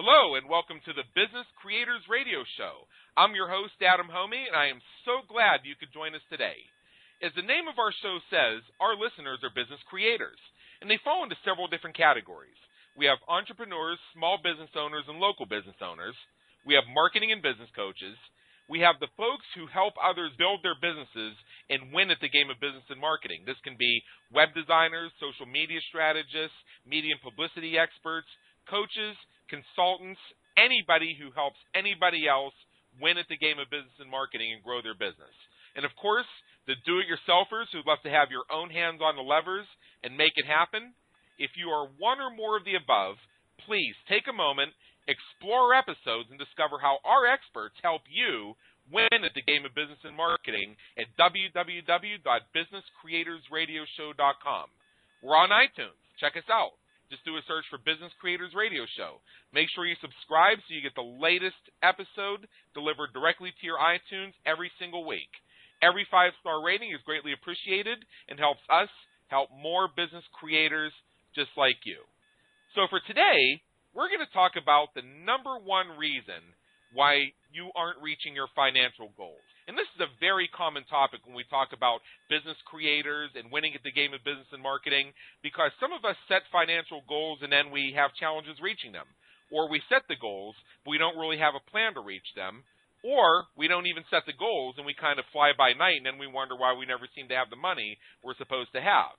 Hello, and welcome to the Business Creators Radio Show. I'm your host, Adam Hommey, and I am so glad you could join us today. As the name of our show says, our listeners are business creators, and they fall into several different categories. We have entrepreneurs, small business owners, and local business owners. We have marketing and business coaches. We have the folks who help others build their businesses and win at the game of business and marketing. This can be web designers, social media strategists, media and publicity experts, coaches, consultants, anybody who helps anybody else win at the game of business and marketing and grow their business. And of course, the do it yourselfers who love to have your own hands on the levers and make it happen. If you are one or more of the above, please take a moment, explore episodes, and discover how our experts help you win at the game of business and marketing at www.businesscreatorsradioshow.com. We're on iTunes. Check us out. Just do a search for Business Creators Radio Show. Make sure you subscribe so you get the latest episode delivered directly to your iTunes every single week. Every five star rating is greatly appreciated and helps us help more business creators just like you. So for today, we're going to talk about the number one reason why you aren't reaching your financial goals. And this is a very common topic when we talk about business creators and winning at the game of business and marketing because some of us set financial goals and then we have challenges reaching them. Or we set the goals, but we don't really have a plan to reach them. Or we don't even set the goals and we kind of fly by night and then we wonder why we never seem to have the money we're supposed to have.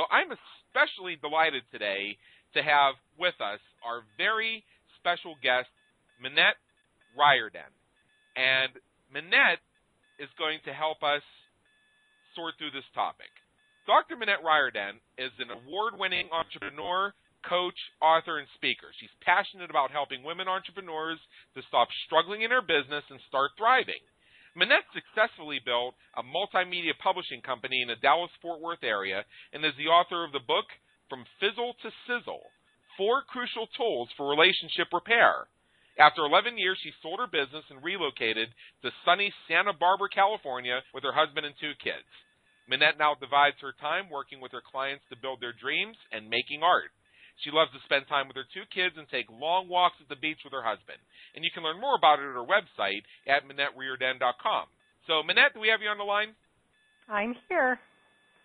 So I'm especially delighted today to have with us our very special guest, Minette Riordan. And Minette is going to help us sort through this topic. Dr. Minette Riordan is an award winning entrepreneur, coach, author, and speaker. She's passionate about helping women entrepreneurs to stop struggling in their business and start thriving. Minette successfully built a multimedia publishing company in the Dallas Fort Worth area and is the author of the book From Fizzle to Sizzle Four Crucial Tools for Relationship Repair. After 11 years, she sold her business and relocated to sunny Santa Barbara, California with her husband and two kids. Minette now divides her time working with her clients to build their dreams and making art. She loves to spend time with her two kids and take long walks at the beach with her husband. And you can learn more about it at her website at MinetteRiordan.com. So, Minette, do we have you on the line? I'm here.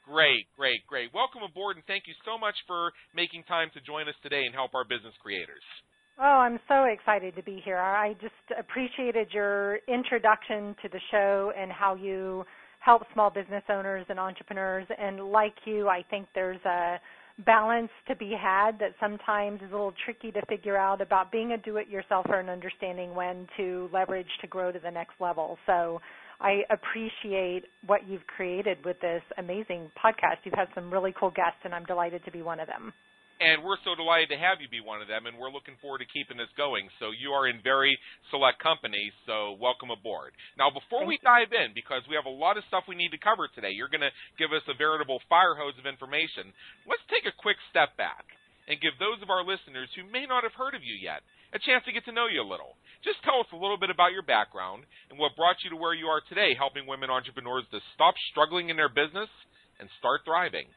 Great, great, great. Welcome aboard, and thank you so much for making time to join us today and help our business creators. Oh, I'm so excited to be here. I just appreciated your introduction to the show and how you help small business owners and entrepreneurs. And like you, I think there's a balance to be had that sometimes is a little tricky to figure out about being a do-it-yourselfer and understanding when to leverage to grow to the next level. So I appreciate what you've created with this amazing podcast. You've had some really cool guests, and I'm delighted to be one of them. And we're so delighted to have you be one of them, and we're looking forward to keeping this going. So you are in very select company, so welcome aboard. Now, before we dive in, because we have a lot of stuff we need to cover today, you're going to give us a veritable fire hose of information. Let's take a quick step back and give those of our listeners who may not have heard of you yet a chance to get to know you a little. Just tell us a little bit about your background and what brought you to where you are today, helping women entrepreneurs to stop struggling in their business and start thriving.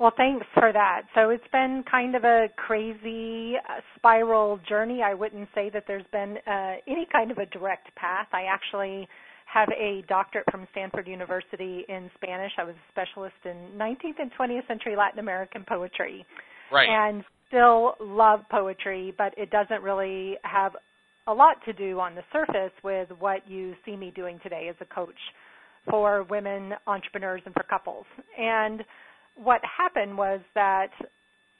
Well, thanks for that. So it's been kind of a crazy uh, spiral journey. I wouldn't say that there's been uh, any kind of a direct path. I actually have a doctorate from Stanford University in Spanish. I was a specialist in 19th and 20th century Latin American poetry. Right. And still love poetry, but it doesn't really have a lot to do on the surface with what you see me doing today as a coach for women entrepreneurs and for couples. And what happened was that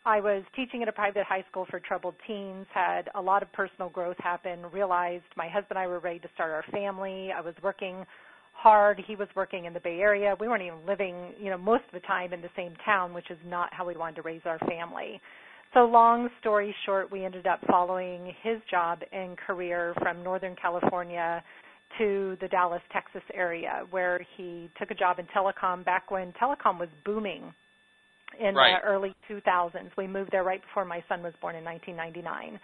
I was teaching at a private high school for troubled teens, had a lot of personal growth happen, realized my husband and I were ready to start our family. I was working hard. He was working in the Bay Area. We weren't even living, you know, most of the time in the same town, which is not how we wanted to raise our family. So long story short, we ended up following his job and career from Northern California to the Dallas, Texas area where he took a job in telecom back when telecom was booming in right. the early 2000s. We moved there right before my son was born in 1999.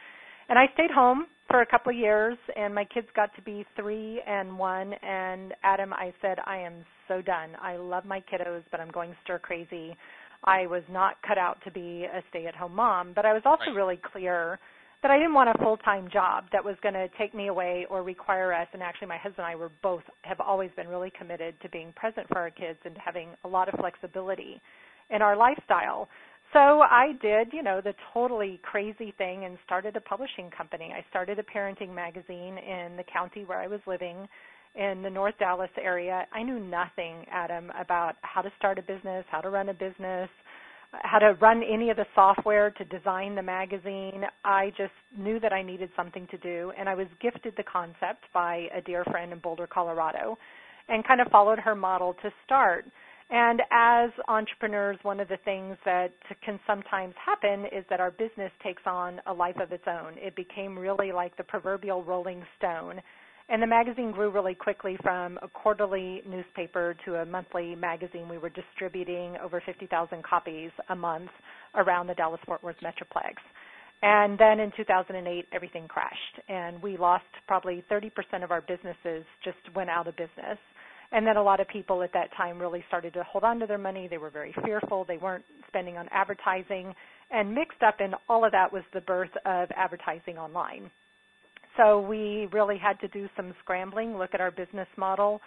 And I stayed home for a couple of years, and my kids got to be three and one. And Adam, I said, I am so done. I love my kiddos, but I'm going stir crazy. I was not cut out to be a stay at home mom, but I was also right. really clear that I didn't want a full-time job that was going to take me away or require us. And actually, my husband and I were both have always been really committed to being present for our kids and having a lot of flexibility in our lifestyle. So I did, you know, the totally crazy thing and started a publishing company. I started a parenting magazine in the county where I was living in the North Dallas area. I knew nothing, Adam, about how to start a business, how to run a business, how to run any of the software to design the magazine. I just knew that I needed something to do, and I was gifted the concept by a dear friend in Boulder, Colorado, and kind of followed her model to start. And as entrepreneurs, one of the things that can sometimes happen is that our business takes on a life of its own. It became really like the proverbial rolling stone and the magazine grew really quickly from a quarterly newspaper to a monthly magazine. We were distributing over 50,000 copies a month around the Dallas Fort Worth Metroplex. And then in 2008, everything crashed, and we lost probably 30% of our businesses just went out of business. And then a lot of people at that time really started to hold on to their money. They were very fearful. They weren't spending on advertising. And mixed up in all of that was the birth of advertising online. So we really had to do some scrambling, look at our business model,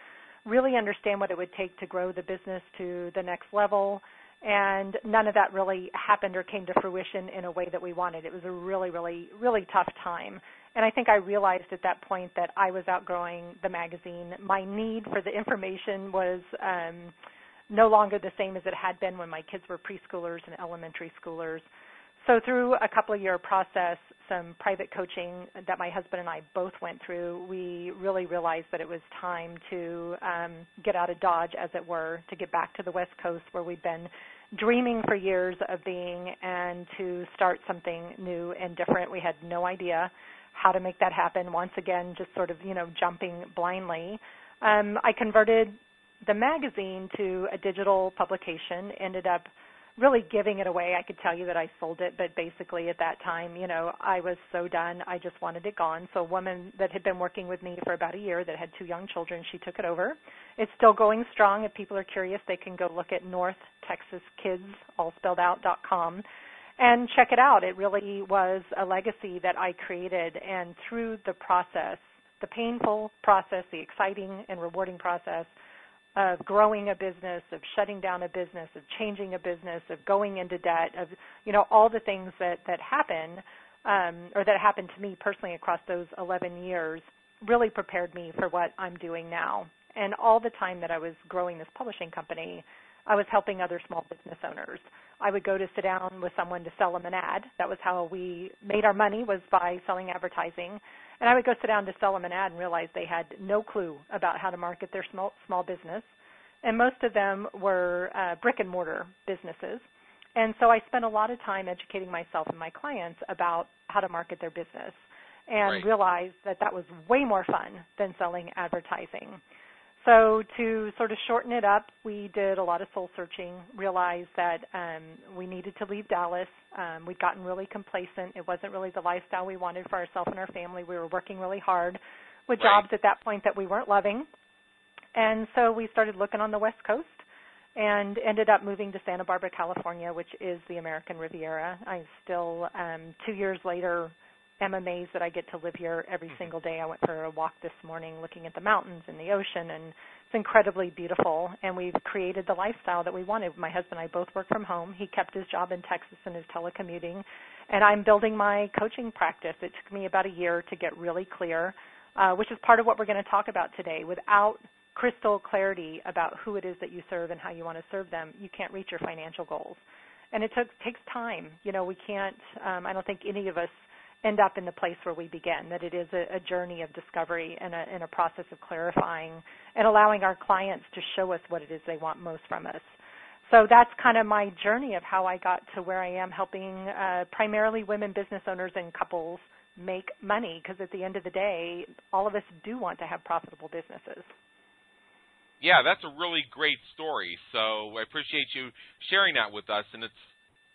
really understand what it would take to grow the business to the next level. And none of that really happened or came to fruition in a way that we wanted. It was a really, really, really tough time. And I think I realized at that point that I was outgrowing the magazine. My need for the information was um, no longer the same as it had been when my kids were preschoolers and elementary schoolers. So through a couple of year process, some private coaching that my husband and I both went through, we really realized that it was time to um, get out of Dodge, as it were, to get back to the West Coast where we'd been dreaming for years of being and to start something new and different. We had no idea how to make that happen. Once again, just sort of, you know, jumping blindly. Um, I converted the magazine to a digital publication, ended up really giving it away. I could tell you that I sold it, but basically at that time, you know, I was so done. I just wanted it gone. So a woman that had been working with me for about a year that had two young children, she took it over. It's still going strong. If people are curious, they can go look at North Texas Kids, all spelled out, dot com and check it out. It really was a legacy that I created and through the process, the painful process, the exciting and rewarding process, of growing a business, of shutting down a business, of changing a business, of going into debt, of you know all the things that that happen um, or that happened to me personally across those 11 years really prepared me for what I'm doing now. And all the time that I was growing this publishing company, I was helping other small business owners. I would go to sit down with someone to sell them an ad. That was how we made our money was by selling advertising. And I would go sit down to sell them an ad and realize they had no clue about how to market their small small business. And most of them were uh, brick and mortar businesses. And so I spent a lot of time educating myself and my clients about how to market their business and right. realized that that was way more fun than selling advertising. So to sort of shorten it up, we did a lot of soul searching, realized that um, we needed to leave Dallas. Um, we'd gotten really complacent. It wasn't really the lifestyle we wanted for ourselves and our family. We were working really hard with right. jobs at that point that we weren't loving. And so we started looking on the West Coast and ended up moving to Santa Barbara, California, which is the American Riviera. I'm still, um, two years later, am amazed that I get to live here every mm-hmm. single day. I went for a walk this morning looking at the mountains and the ocean, and it's incredibly beautiful. And we've created the lifestyle that we wanted. My husband and I both work from home. He kept his job in Texas and is telecommuting. And I'm building my coaching practice. It took me about a year to get really clear, uh, which is part of what we're going to talk about today. Without crystal clarity about who it is that you serve and how you want to serve them, you can't reach your financial goals. And it took, takes time. You know, we can't, um, I don't think any of us end up in the place where we begin, that it is a, a journey of discovery and a, and a process of clarifying and allowing our clients to show us what it is they want most from us. So that's kind of my journey of how I got to where I am, helping uh, primarily women business owners and couples make money because at the end of the day, all of us do want to have profitable businesses. Yeah, that's a really great story. So I appreciate you sharing that with us. And it's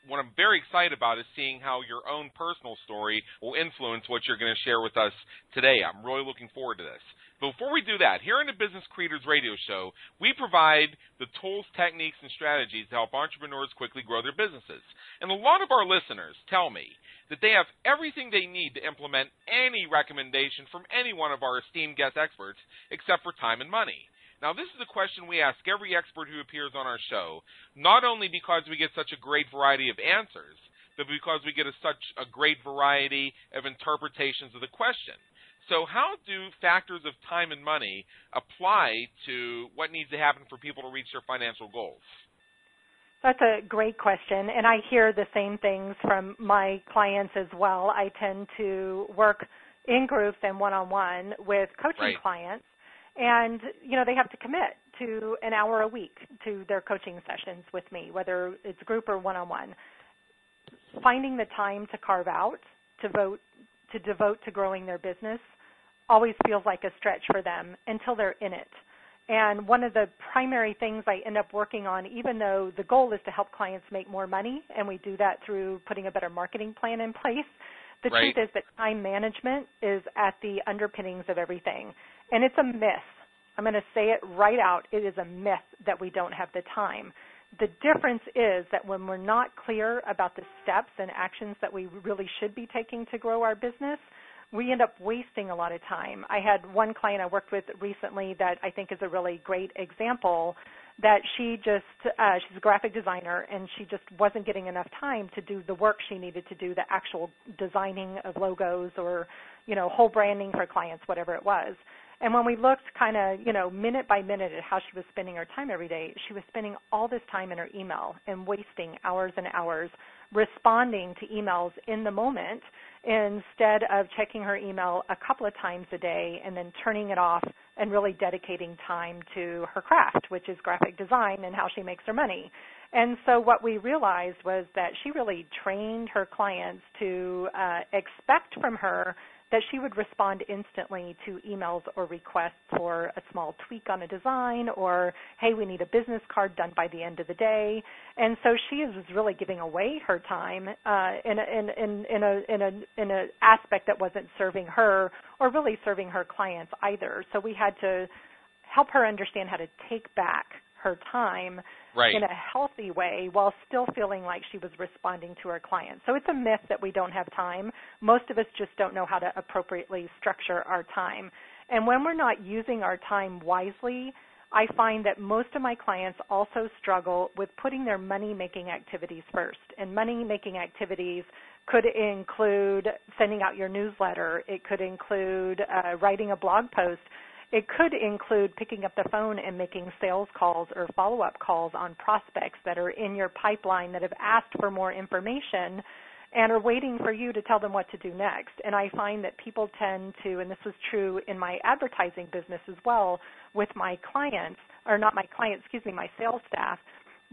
what I'm very excited about is seeing how your own personal story will influence what you're going to share with us today. I'm really looking forward to this. Before we do that, here in the Business Creators Radio Show, we provide the tools, techniques, and strategies to help entrepreneurs quickly grow their businesses. And a lot of our listeners tell me that they have everything they need to implement any recommendation from any one of our esteemed guest experts except for time and money. Now, this is a question we ask every expert who appears on our show, not only because we get such a great variety of answers, but because we get a, such a great variety of interpretations of the question. So, how do factors of time and money apply to what needs to happen for people to reach their financial goals? That's a great question, and I hear the same things from my clients as well. I tend to work in groups and one-on-one with coaching right. clients, and you know they have to commit to an hour a week to their coaching sessions with me, whether it's group or one-on-one. Finding the time to carve out to vote to devote to growing their business always feels like a stretch for them until they're in it. And one of the primary things I end up working on, even though the goal is to help clients make more money, and we do that through putting a better marketing plan in place, the right. truth is that time management is at the underpinnings of everything. And it's a myth. I'm going to say it right out. It is a myth that we don't have the time. The difference is that when we're not clear about the steps and actions that we really should be taking to grow our business, we end up wasting a lot of time. I had one client I worked with recently that I think is a really great example that she just uh, she's a graphic designer and she just wasn't getting enough time to do the work she needed to do the actual designing of logos or you know whole branding for clients whatever it was and when we looked kind of, you know, minute by minute at how she was spending her time every day, she was spending all this time in her email and wasting hours and hours responding to emails in the moment instead of checking her email a couple of times a day and then turning it off and really dedicating time to her craft, which is graphic design and how she makes her money. And so what we realized was that she really trained her clients to uh, expect from her that she would respond instantly to emails or requests for a small tweak on a design or, hey, we need a business card done by the end of the day. And so she is really giving away her time uh, in, a, in, in, in, a, in, a, in a aspect that wasn't serving her or really serving her clients either. So we had to help her understand how to take back her time right. in a healthy way while still feeling like she was responding to her clients. So it's a myth that we don't have time. Most of us just don't know how to appropriately structure our time. And when we're not using our time wisely, I find that most of my clients also struggle with putting their money making activities first. And money making activities could include sending out your newsletter, it could include uh, writing a blog post it could include picking up the phone and making sales calls or follow up calls on prospects that are in your pipeline that have asked for more information and are waiting for you to tell them what to do next. And I find that people tend to, and this was true in my advertising business as well with my clients, or not my clients, excuse me, my sales staff,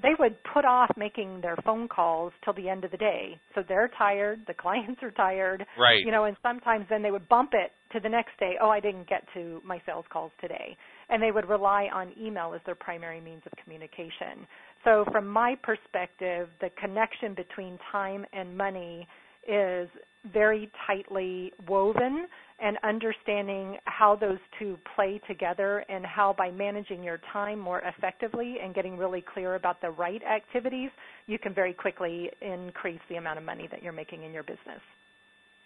they would put off making their phone calls till the end of the day. So they're tired, the clients are tired. Right. You know, and sometimes then they would bump it to the next day. Oh, I didn't get to my sales calls today. And they would rely on email as their primary means of communication. So from my perspective, the connection between time and money is very tightly woven and understanding how those two play together and how by managing your time more effectively and getting really clear about the right activities, you can very quickly increase the amount of money that you're making in your business.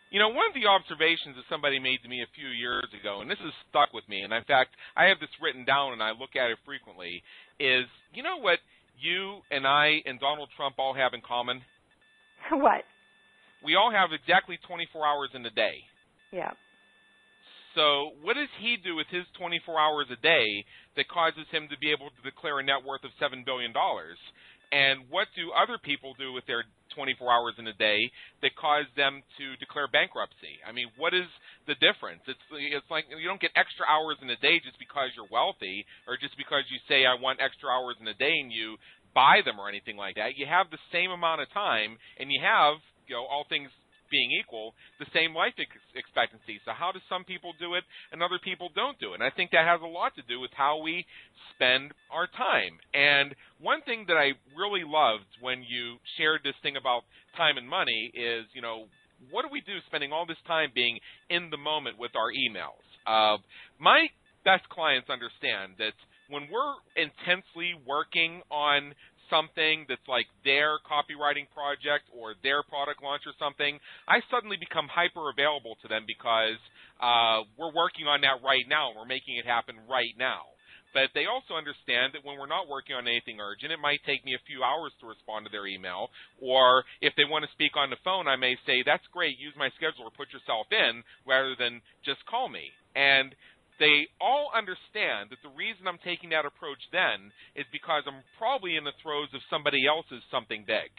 You know, one of the observations that somebody made to me a few years ago, and this has stuck with me, and in fact, I have this written down and I look at it frequently, is you know what you and I and Donald Trump all have in common? What? We all have exactly 24 hours in a day. Yeah. So, what does he do with his 24 hours a day that causes him to be able to declare a net worth of $7 billion? And what do other people do with their 24 hours in a day that cause them to declare bankruptcy? I mean, what is the difference? It's it's like you don't get extra hours in a day just because you're wealthy or just because you say I want extra hours in a day and you buy them or anything like that. You have the same amount of time and you have, you know, all things being equal, the same life ex- expectancy. So how do some people do it and other people don't do it? And I think that has a lot to do with how we spend our time. And one thing that I really loved when you shared this thing about time and money is, you know, what do we do spending all this time being in the moment with our emails? Uh, my best clients understand that when we're intensely working on something that's like their copywriting project or their product launch or something, I suddenly become hyper available to them because uh, we're working on that right now. and We're making it happen right now. But they also understand that when we're not working on anything urgent, it might take me a few hours to respond to their email. Or if they want to speak on the phone, I may say, that's great, use my scheduler, put yourself in, rather than just call me. And they all understand that the reason I'm taking that approach then is because I'm probably in the throes of somebody else's something big.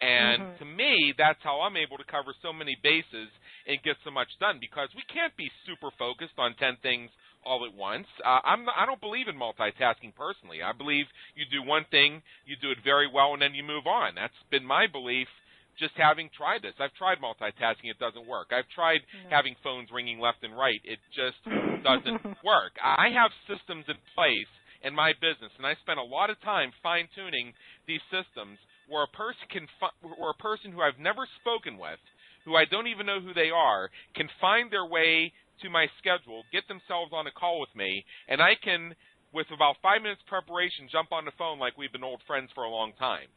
And mm-hmm. to me, that's how I'm able to cover so many bases and get so much done because we can't be super focused on 10 things all at once. Uh, I'm not, I don't believe in multitasking personally. I believe you do one thing, you do it very well, and then you move on. That's been my belief just having tried this. I've tried multitasking, it doesn't work. I've tried no. having phones ringing left and right, it just doesn't work. I have systems in place in my business, and I spend a lot of time fine tuning these systems where a person can, fi- where a person who I've never spoken with, who I don't even know who they are, can find their way to my schedule, get themselves on a call with me, and I can, with about five minutes preparation, jump on the phone like we've been old friends for a long time.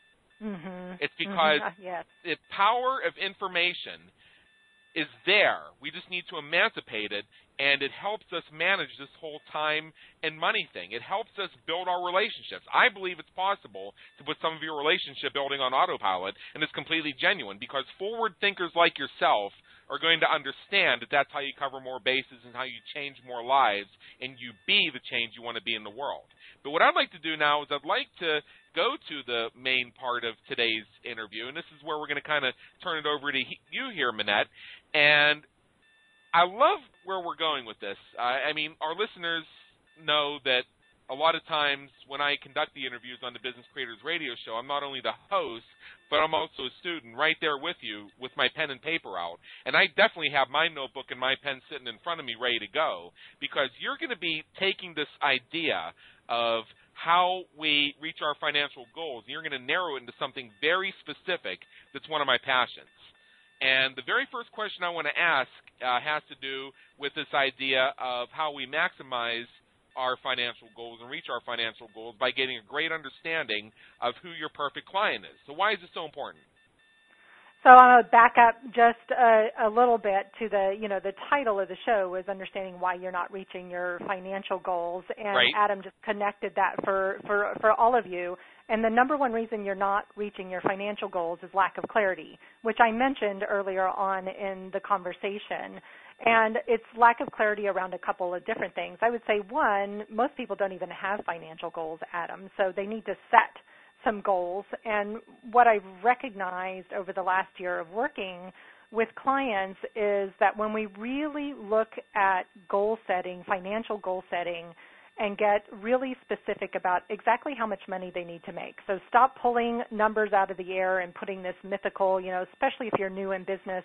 Mm-hmm. It's because mm-hmm. yes. the power of information is there. We just need to emancipate it, and it helps us manage this whole time and money thing. It helps us build our relationships. I believe it's possible to put some of your relationship building on autopilot, and it's completely genuine because forward thinkers like yourself are going to understand that that's how you cover more bases and how you change more lives and you be the change you want to be in the world. But what I'd like to do now is I'd like to go to the main part of today's interview, and this is where we're going to kind of turn it over to you here, Minette. And I love where we're going with this. I mean, our listeners know that a lot of times when I conduct the interviews on the Business Creators Radio Show, I'm not only the host, but I'm also a student right there with you with my pen and paper out. And I definitely have my notebook and my pen sitting in front of me ready to go because you're going to be taking this idea of how we reach our financial goals, you're going to narrow it into something very specific that's one of my passions. And the very first question I want to ask uh, has to do with this idea of how we maximize our financial goals and reach our financial goals by getting a great understanding of who your perfect client is. So why is this so important? So I'm going to back up just a, a, little bit to the, you know, the title of the show is understanding why you're not reaching your financial goals, and right. Adam just connected that for for for all of you. And the number one reason you're not reaching your financial goals is lack of clarity, which I mentioned earlier on in the conversation. And it's lack of clarity around a couple of different things. I would say one, most people don't even have financial goals, Adam, so they need to set some goals. And what I've recognized over the last year of working with clients is that when we really look at goal setting, financial goal setting, and get really specific about exactly how much money they need to make. So stop pulling numbers out of the air and putting this mythical, you know, especially if you're new in business,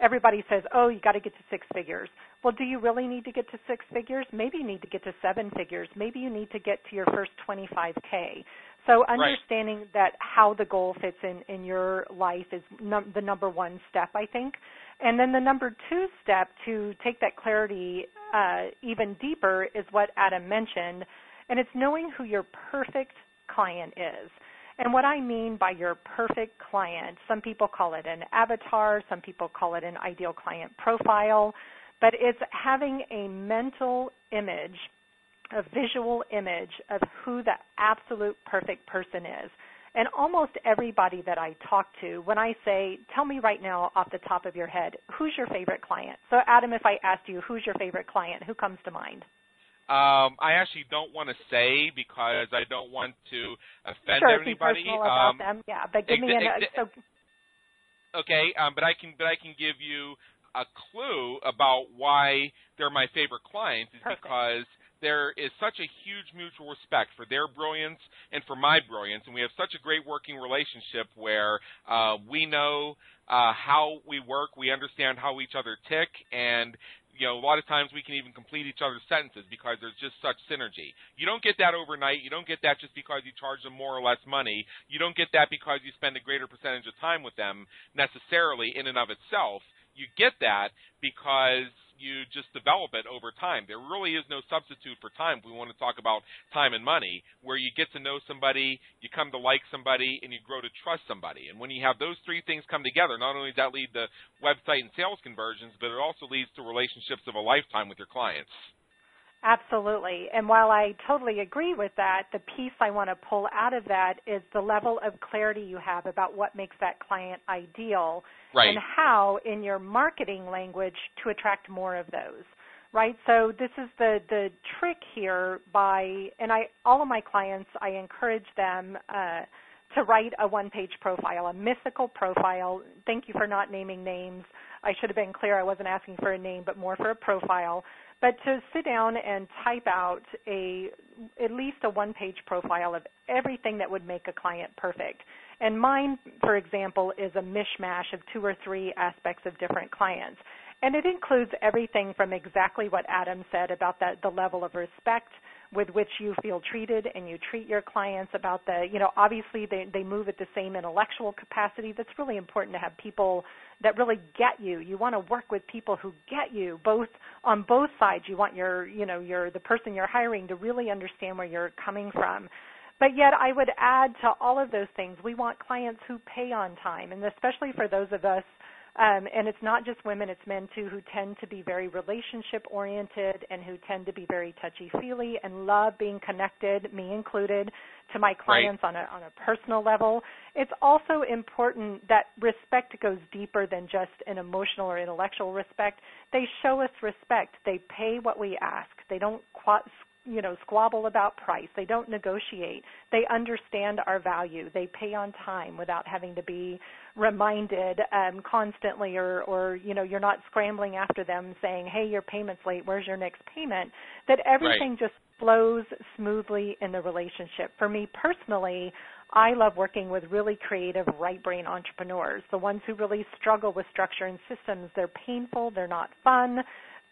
everybody says, oh, you got to get to six figures. Well, do you really need to get to six figures? Maybe you need to get to seven figures. Maybe you need to get to your first 25K. So understanding right. that how the goal fits in, in your life is num- the number one step, I think. And then the number two step to take that clarity uh, even deeper is what Adam mentioned, and it's knowing who your perfect client is. And what I mean by your perfect client, some people call it an avatar, some people call it an ideal client profile, but it's having a mental image, a visual image of who the absolute perfect person is. And almost everybody that I talk to, when I say, tell me right now off the top of your head, who's your favorite client? So, Adam, if I asked you, who's your favorite client, who comes to mind? Um, I actually don't want to say because I don't want to offend sure, anybody. Personal about um, them. Yeah, but give ex- me an. Ex- so, okay, um, but I can but I can give you a clue about why they're my favorite clients is Perfect. because there is such a huge mutual respect for their brilliance and for my brilliance, and we have such a great working relationship where uh, we know uh, how we work, we understand how each other tick, and you know, a lot of times we can even complete each other's sentences because there's just such synergy. You don't get that overnight. You don't get that just because you charge them more or less money. You don't get that because you spend a greater percentage of time with them necessarily in and of itself. You get that because you just develop it over time. There really is no substitute for time. We want to talk about time and money, where you get to know somebody, you come to like somebody, and you grow to trust somebody. And when you have those three things come together, not only does that lead to website and sales conversions, but it also leads to relationships of a lifetime with your clients. Absolutely. And while I totally agree with that, the piece I want to pull out of that is the level of clarity you have about what makes that client ideal right. and how in your marketing language to attract more of those. Right? So this is the the trick here by and I all of my clients I encourage them uh, to write a one-page profile, a mythical profile. Thank you for not naming names. I should have been clear. I wasn't asking for a name, but more for a profile but to sit down and type out a at least a one page profile of everything that would make a client perfect. And mine for example is a mishmash of two or three aspects of different clients. And it includes everything from exactly what adam said about that the level of respect with which you feel treated and you treat your clients about the you know obviously they they move at the same intellectual capacity. That's really important to have people that really get you. You want to work with people who get you both on both sides. You want your you know your the person you're hiring to really understand where you're coming from. But yet I would add to all of those things, we want clients who pay on time, and especially for those of us um, and it's not just women, it's men too who tend to be very relationship oriented and who tend to be very touchy feely and love being connected, me included, to my clients right. on a on a personal level. It's also important that respect goes deeper than just an emotional or intellectual respect. They show us respect. They pay what we ask. They don't you know squabble about price. They don't negotiate. They understand our value. They pay on time without having to be reminded um, constantly or or you know you're not scrambling after them saying hey your payment's late. Where's your next payment? That everything right. just flows smoothly in the relationship. For me personally I love working with really creative right brain entrepreneurs, the ones who really struggle with structure and systems. They're painful, they're not fun,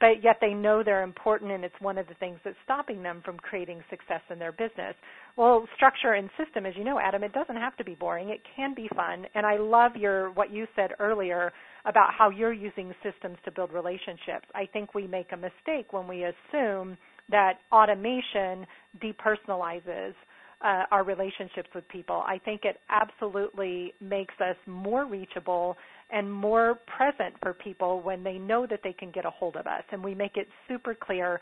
but yet they know they're important and it's one of the things that's stopping them from creating success in their business. Well, structure and system, as you know, Adam, it doesn't have to be boring. It can be fun. And I love your what you said earlier about how you're using systems to build relationships. I think we make a mistake when we assume that automation depersonalizes uh, our relationships with people. I think it absolutely makes us more reachable and more present for people when they know that they can get a hold of us. And we make it super clear.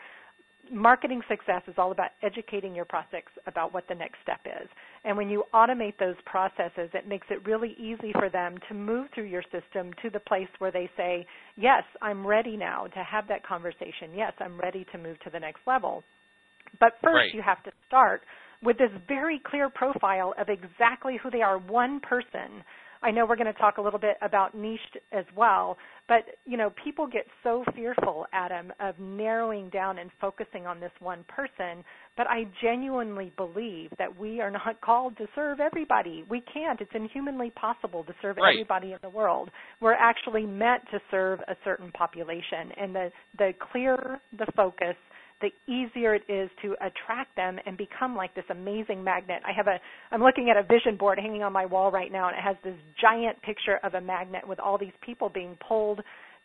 Marketing success is all about educating your prospects about what the next step is. And when you automate those processes, it makes it really easy for them to move through your system to the place where they say, Yes, I'm ready now to have that conversation. Yes, I'm ready to move to the next level. But first, right. you have to start with this very clear profile of exactly who they are, one person. I know we're going to talk a little bit about niche as well, but you know, people get so fearful, Adam, of narrowing down and focusing on this one person, but I genuinely believe that we are not called to serve everybody. We can't. It's inhumanly possible to serve right. everybody in the world. We're actually meant to serve a certain population, and the the clearer the focus, the easier it is to attract them and become like this amazing magnet. I have a I'm looking at a vision board hanging on my wall right now and it has this giant picture of a magnet with all these people being pulled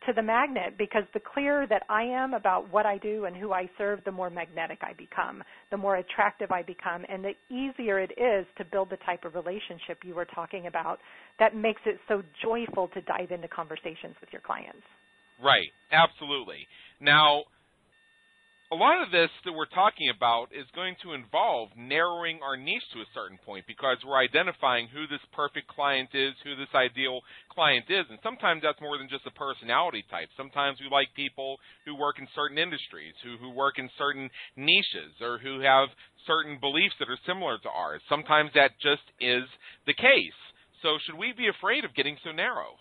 to the magnet because the clearer that I am about what I do and who I serve, the more magnetic I become, the more attractive I become, and the easier it is to build the type of relationship you were talking about that makes it so joyful to dive into conversations with your clients. Right, absolutely. Now, a lot of this that we're talking about is going to involve narrowing our niche to a certain point because we're identifying who this perfect client is, who this ideal client is. And sometimes that's more than just a personality type. Sometimes we like people who work in certain industries, who, who work in certain niches, or who have certain beliefs that are similar to ours. Sometimes that just is the case. So should we be afraid of getting so narrow?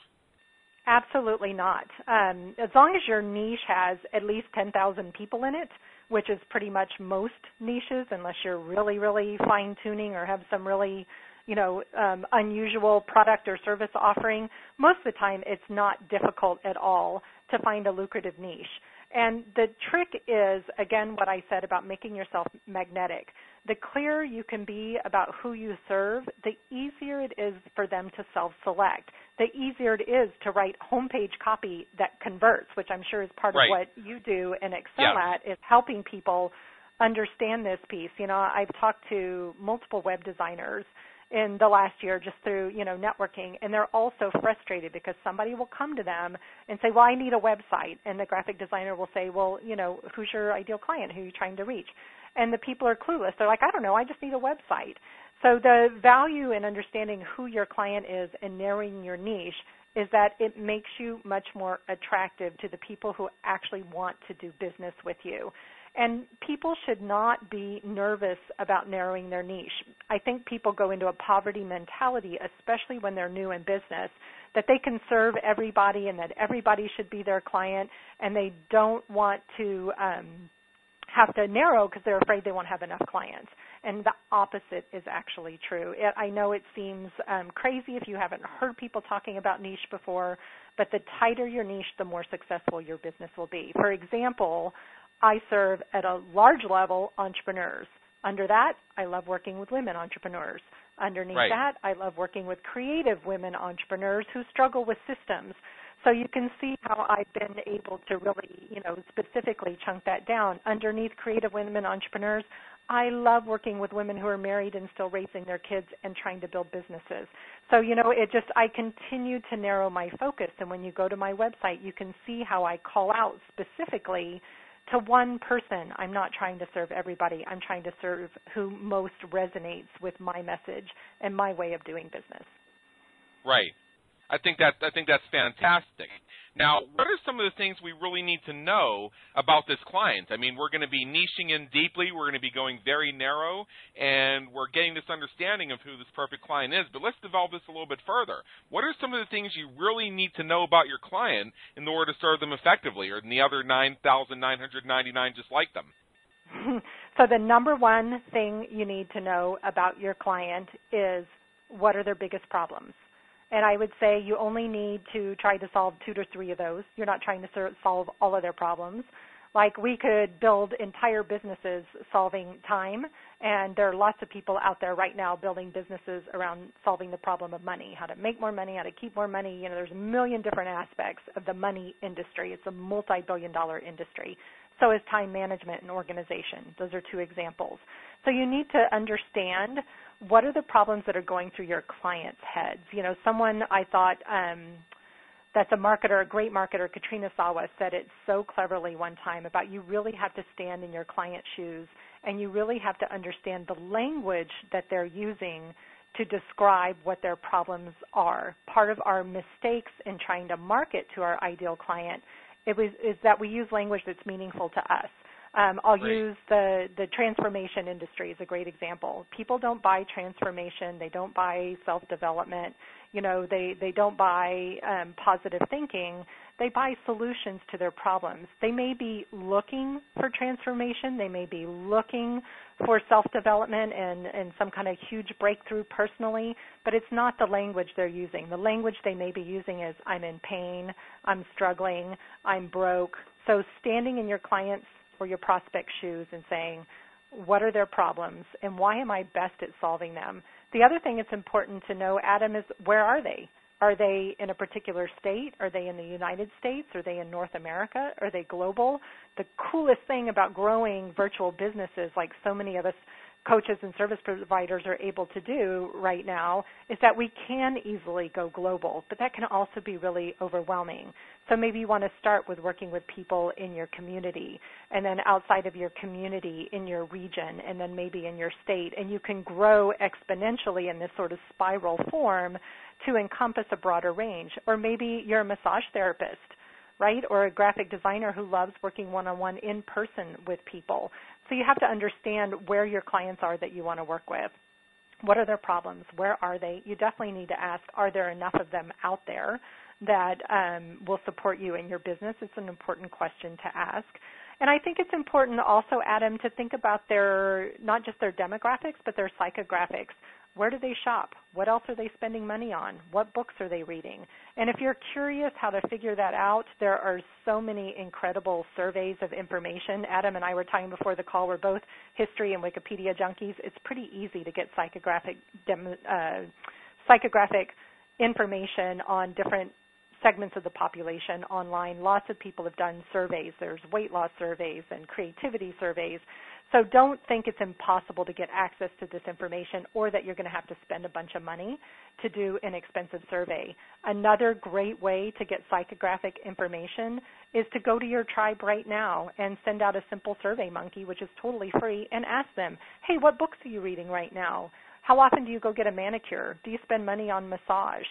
Absolutely not. Um, as long as your niche has at least 10,000 people in it, which is pretty much most niches, unless you're really, really fine tuning or have some really, you know, um, unusual product or service offering, most of the time it's not difficult at all to find a lucrative niche. And the trick is, again, what I said about making yourself magnetic. The clearer you can be about who you serve, the easier it is for them to self select. The easier it is to write homepage copy that converts, which I'm sure is part right. of what you do and excel yeah. at, is helping people understand this piece. You know, I've talked to multiple web designers in the last year just through you know networking and they're also frustrated because somebody will come to them and say well i need a website and the graphic designer will say well you know who's your ideal client who are you trying to reach and the people are clueless they're like i don't know i just need a website so the value in understanding who your client is and narrowing your niche is that it makes you much more attractive to the people who actually want to do business with you and people should not be nervous about narrowing their niche. I think people go into a poverty mentality, especially when they're new in business, that they can serve everybody and that everybody should be their client, and they don't want to um, have to narrow because they're afraid they won't have enough clients. And the opposite is actually true. It, I know it seems um, crazy if you haven't heard people talking about niche before, but the tighter your niche, the more successful your business will be. For example, I serve at a large level entrepreneurs. Under that, I love working with women entrepreneurs. Underneath right. that, I love working with creative women entrepreneurs who struggle with systems. So you can see how I've been able to really, you know, specifically chunk that down. Underneath creative women entrepreneurs, I love working with women who are married and still raising their kids and trying to build businesses. So, you know, it just, I continue to narrow my focus. And when you go to my website, you can see how I call out specifically to one person. I'm not trying to serve everybody. I'm trying to serve who most resonates with my message and my way of doing business. Right. I think that I think that's fantastic. Now, what are some of the things we really need to know about this client? I mean, we're going to be niching in deeply, we're going to be going very narrow, and we're getting this understanding of who this perfect client is. But let's develop this a little bit further. What are some of the things you really need to know about your client in order to serve them effectively, or the other 9,999 just like them? so the number one thing you need to know about your client is what are their biggest problems and I would say you only need to try to solve two to three of those. You're not trying to solve all of their problems. Like we could build entire businesses solving time, and there are lots of people out there right now building businesses around solving the problem of money, how to make more money, how to keep more money. You know, there's a million different aspects of the money industry. It's a multi-billion dollar industry. So is time management and organization. Those are two examples. So you need to understand what are the problems that are going through your clients' heads. You know, someone I thought um, that's a marketer, a great marketer, Katrina Sawa, said it so cleverly one time about you really have to stand in your client's shoes and you really have to understand the language that they're using to describe what their problems are. Part of our mistakes in trying to market to our ideal client it was, is that we use language that's meaningful to us. Um, I'll use the the transformation industry as a great example. People don't buy transformation. They don't buy self development. You know, they they don't buy um, positive thinking. They buy solutions to their problems. They may be looking for transformation. They may be looking for self development and and some kind of huge breakthrough personally. But it's not the language they're using. The language they may be using is I'm in pain. I'm struggling. I'm broke. So standing in your client's or your prospect shoes and saying, what are their problems and why am I best at solving them? The other thing it's important to know, Adam, is where are they? Are they in a particular state? Are they in the United States? Are they in North America? Are they global? The coolest thing about growing virtual businesses, like so many of us coaches and service providers are able to do right now is that we can easily go global, but that can also be really overwhelming. So maybe you want to start with working with people in your community and then outside of your community in your region and then maybe in your state and you can grow exponentially in this sort of spiral form to encompass a broader range. Or maybe you're a massage therapist right? Or a graphic designer who loves working one on one in person with people. So you have to understand where your clients are that you want to work with. What are their problems? Where are they? You definitely need to ask, are there enough of them out there that um, will support you in your business? It's an important question to ask. And I think it's important also, Adam, to think about their not just their demographics, but their psychographics. Where do they shop? What else are they spending money on? What books are they reading? And if you're curious how to figure that out, there are so many incredible surveys of information. Adam and I were talking before the call, we're both history and Wikipedia junkies. It's pretty easy to get psychographic, uh, psychographic information on different segments of the population online. Lots of people have done surveys. There's weight loss surveys and creativity surveys. So don't think it's impossible to get access to this information or that you're going to have to spend a bunch of money to do an expensive survey. Another great way to get psychographic information is to go to your tribe right now and send out a simple survey monkey, which is totally free, and ask them, hey, what books are you reading right now? How often do you go get a manicure? Do you spend money on massage?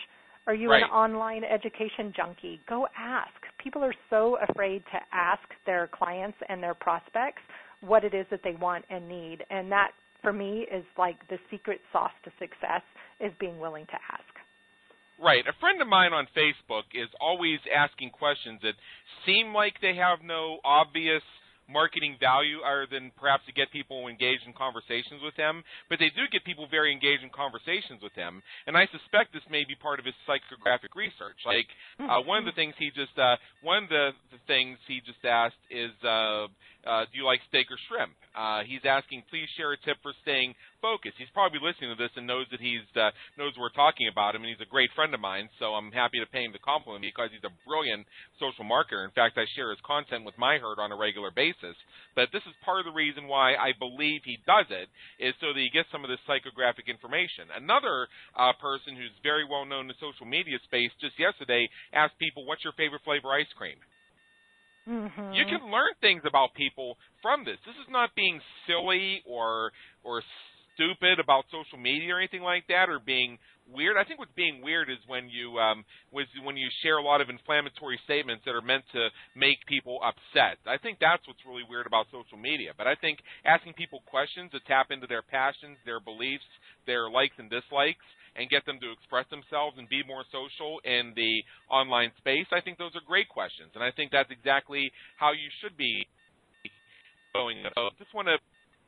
Are you right. an online education junkie? Go ask. People are so afraid to ask their clients and their prospects what it is that they want and need. And that, for me, is like the secret sauce to success is being willing to ask. Right. A friend of mine on Facebook is always asking questions that seem like they have no obvious – marketing value other than perhaps to get people engaged in conversations with him, but they do get people very engaged in conversations with him. And I suspect this may be part of his psychographic research. Like uh, one of the things he just uh, one of the, the things he just asked is, uh, uh, do you like steak or shrimp? Uh, he's asking, please share a tip for staying focused. He's probably listening to this and knows that he's uh, knows we're talking about him, and he's a great friend of mine. So I'm happy to pay him the compliment because he's a brilliant social marketer. In fact, I share his content with my herd on a regular basis. But this is part of the reason why I believe he does it is so that he gets some of this psychographic information. Another uh, person who's very well known in the social media space just yesterday asked people, "What's your favorite flavor ice cream?" Mm-hmm. You can learn things about people from this. This is not being silly or or stupid about social media or anything like that, or being weird. I think what's being weird is when you um, was when you share a lot of inflammatory statements that are meant to make people upset. I think that's what's really weird about social media. But I think asking people questions to tap into their passions, their beliefs, their likes and dislikes, and get them to express themselves and be more social in the online space. I think those are great questions, and I think that's exactly how you should be going. I just want to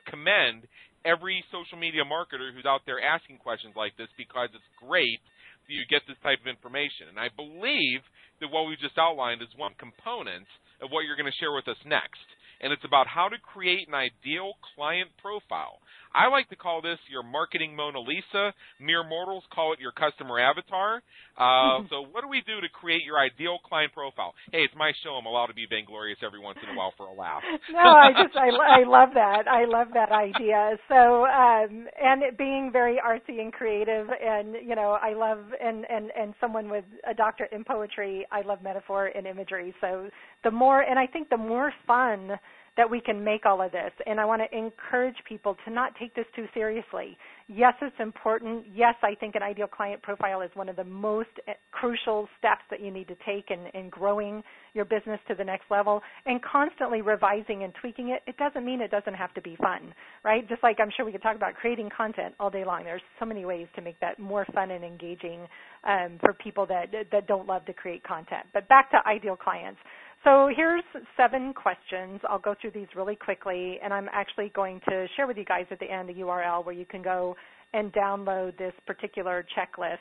commend every social media marketer who's out there asking questions like this because it's great that you get this type of information. And I believe that what we just outlined is one component of what you're going to share with us next and it's about how to create an ideal client profile. I like to call this your marketing Mona Lisa. Mere mortals call it your customer avatar. Uh, so, what do we do to create your ideal client profile? Hey, it's my show. I'm allowed to be vainglorious every once in a while for a laugh. no, I just I, I love that. I love that idea. So, um, and it being very artsy and creative, and you know, I love and and and someone with a doctorate in poetry. I love metaphor and imagery. So, the more, and I think the more fun that we can make all of this. And I want to encourage people to not take this too seriously. Yes, it's important. Yes, I think an ideal client profile is one of the most eh, crucial steps that you need to take in, in growing your business to the next level and constantly revising and tweaking it. It doesn't mean it doesn't have to be fun, right? Just like I'm sure we could talk about creating content all day long. There's so many ways to make that more fun and engaging um, for people that that don't love to create content. But back to ideal clients. So here's seven questions. I'll go through these really quickly, and I'm actually going to share with you guys at the end the URL where you can go and download this particular checklist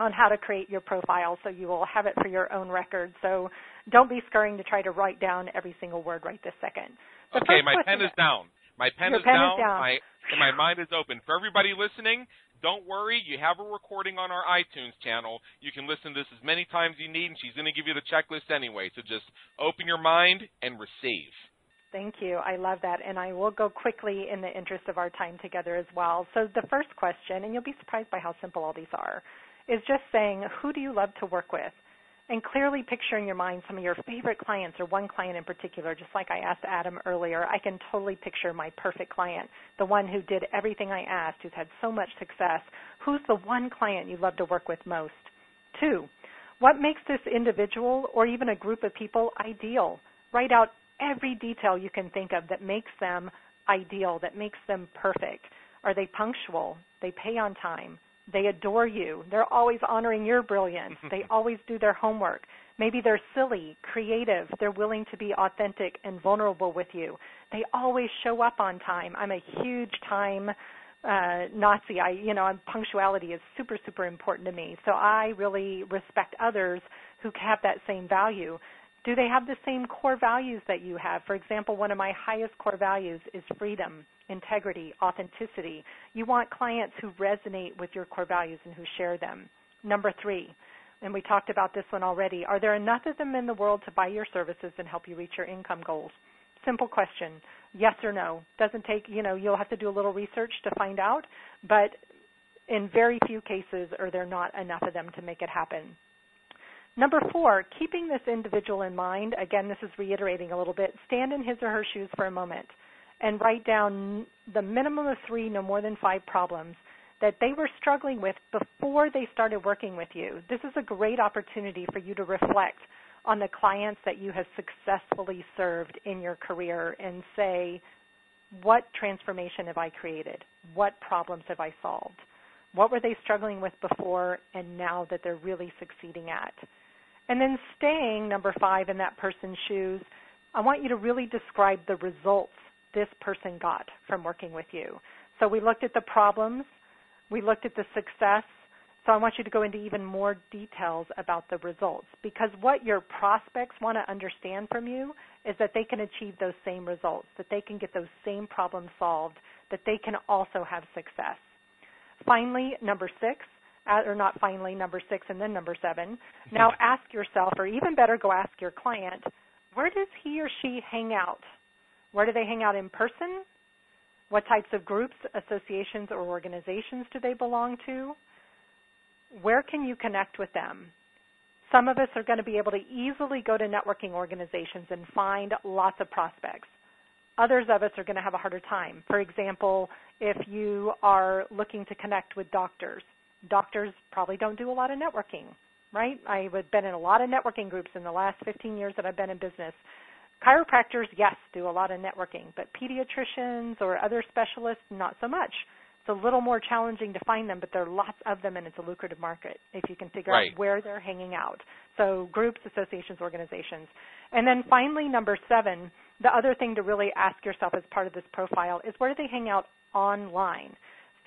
on how to create your profile so you will have it for your own record. So don't be scurrying to try to write down every single word right this second. The okay, my pen is down. My pen, is, pen down. is down. My, and my mind is open. For everybody listening, don't worry, you have a recording on our iTunes channel. You can listen to this as many times as you need, and she's going to give you the checklist anyway. So just open your mind and receive. Thank you. I love that. And I will go quickly in the interest of our time together as well. So the first question, and you'll be surprised by how simple all these are, is just saying, who do you love to work with? And clearly picture in your mind some of your favorite clients or one client in particular, just like I asked Adam earlier. I can totally picture my perfect client, the one who did everything I asked, who's had so much success. Who's the one client you love to work with most? Two, what makes this individual or even a group of people ideal? Write out every detail you can think of that makes them ideal, that makes them perfect. Are they punctual? They pay on time? They adore you. They're always honoring your brilliance. they always do their homework. Maybe they're silly, creative. They're willing to be authentic and vulnerable with you. They always show up on time. I'm a huge time uh, Nazi. I, you know, punctuality is super, super important to me. So I really respect others who have that same value. Do they have the same core values that you have? For example, one of my highest core values is freedom, integrity, authenticity. You want clients who resonate with your core values and who share them. Number three, and we talked about this one already, are there enough of them in the world to buy your services and help you reach your income goals? Simple question. Yes or no. Doesn't take, you know, you'll have to do a little research to find out, but in very few cases are there not enough of them to make it happen. Number four, keeping this individual in mind, again, this is reiterating a little bit, stand in his or her shoes for a moment and write down the minimum of three, no more than five problems that they were struggling with before they started working with you. This is a great opportunity for you to reflect on the clients that you have successfully served in your career and say, what transformation have I created? What problems have I solved? What were they struggling with before and now that they're really succeeding at? And then staying, number five, in that person's shoes, I want you to really describe the results this person got from working with you. So we looked at the problems, we looked at the success, so I want you to go into even more details about the results because what your prospects want to understand from you is that they can achieve those same results, that they can get those same problems solved, that they can also have success. Finally, number six, or not finally, number six and then number seven. Now ask yourself, or even better, go ask your client, where does he or she hang out? Where do they hang out in person? What types of groups, associations, or organizations do they belong to? Where can you connect with them? Some of us are going to be able to easily go to networking organizations and find lots of prospects. Others of us are going to have a harder time. For example, if you are looking to connect with doctors, doctors probably don't do a lot of networking, right? I've been in a lot of networking groups in the last 15 years that I've been in business. Chiropractors, yes, do a lot of networking, but pediatricians or other specialists, not so much. It's a little more challenging to find them, but there are lots of them, and it's a lucrative market if you can figure right. out where they're hanging out. So groups, associations, organizations. And then finally, number seven, the other thing to really ask yourself as part of this profile is where do they hang out online?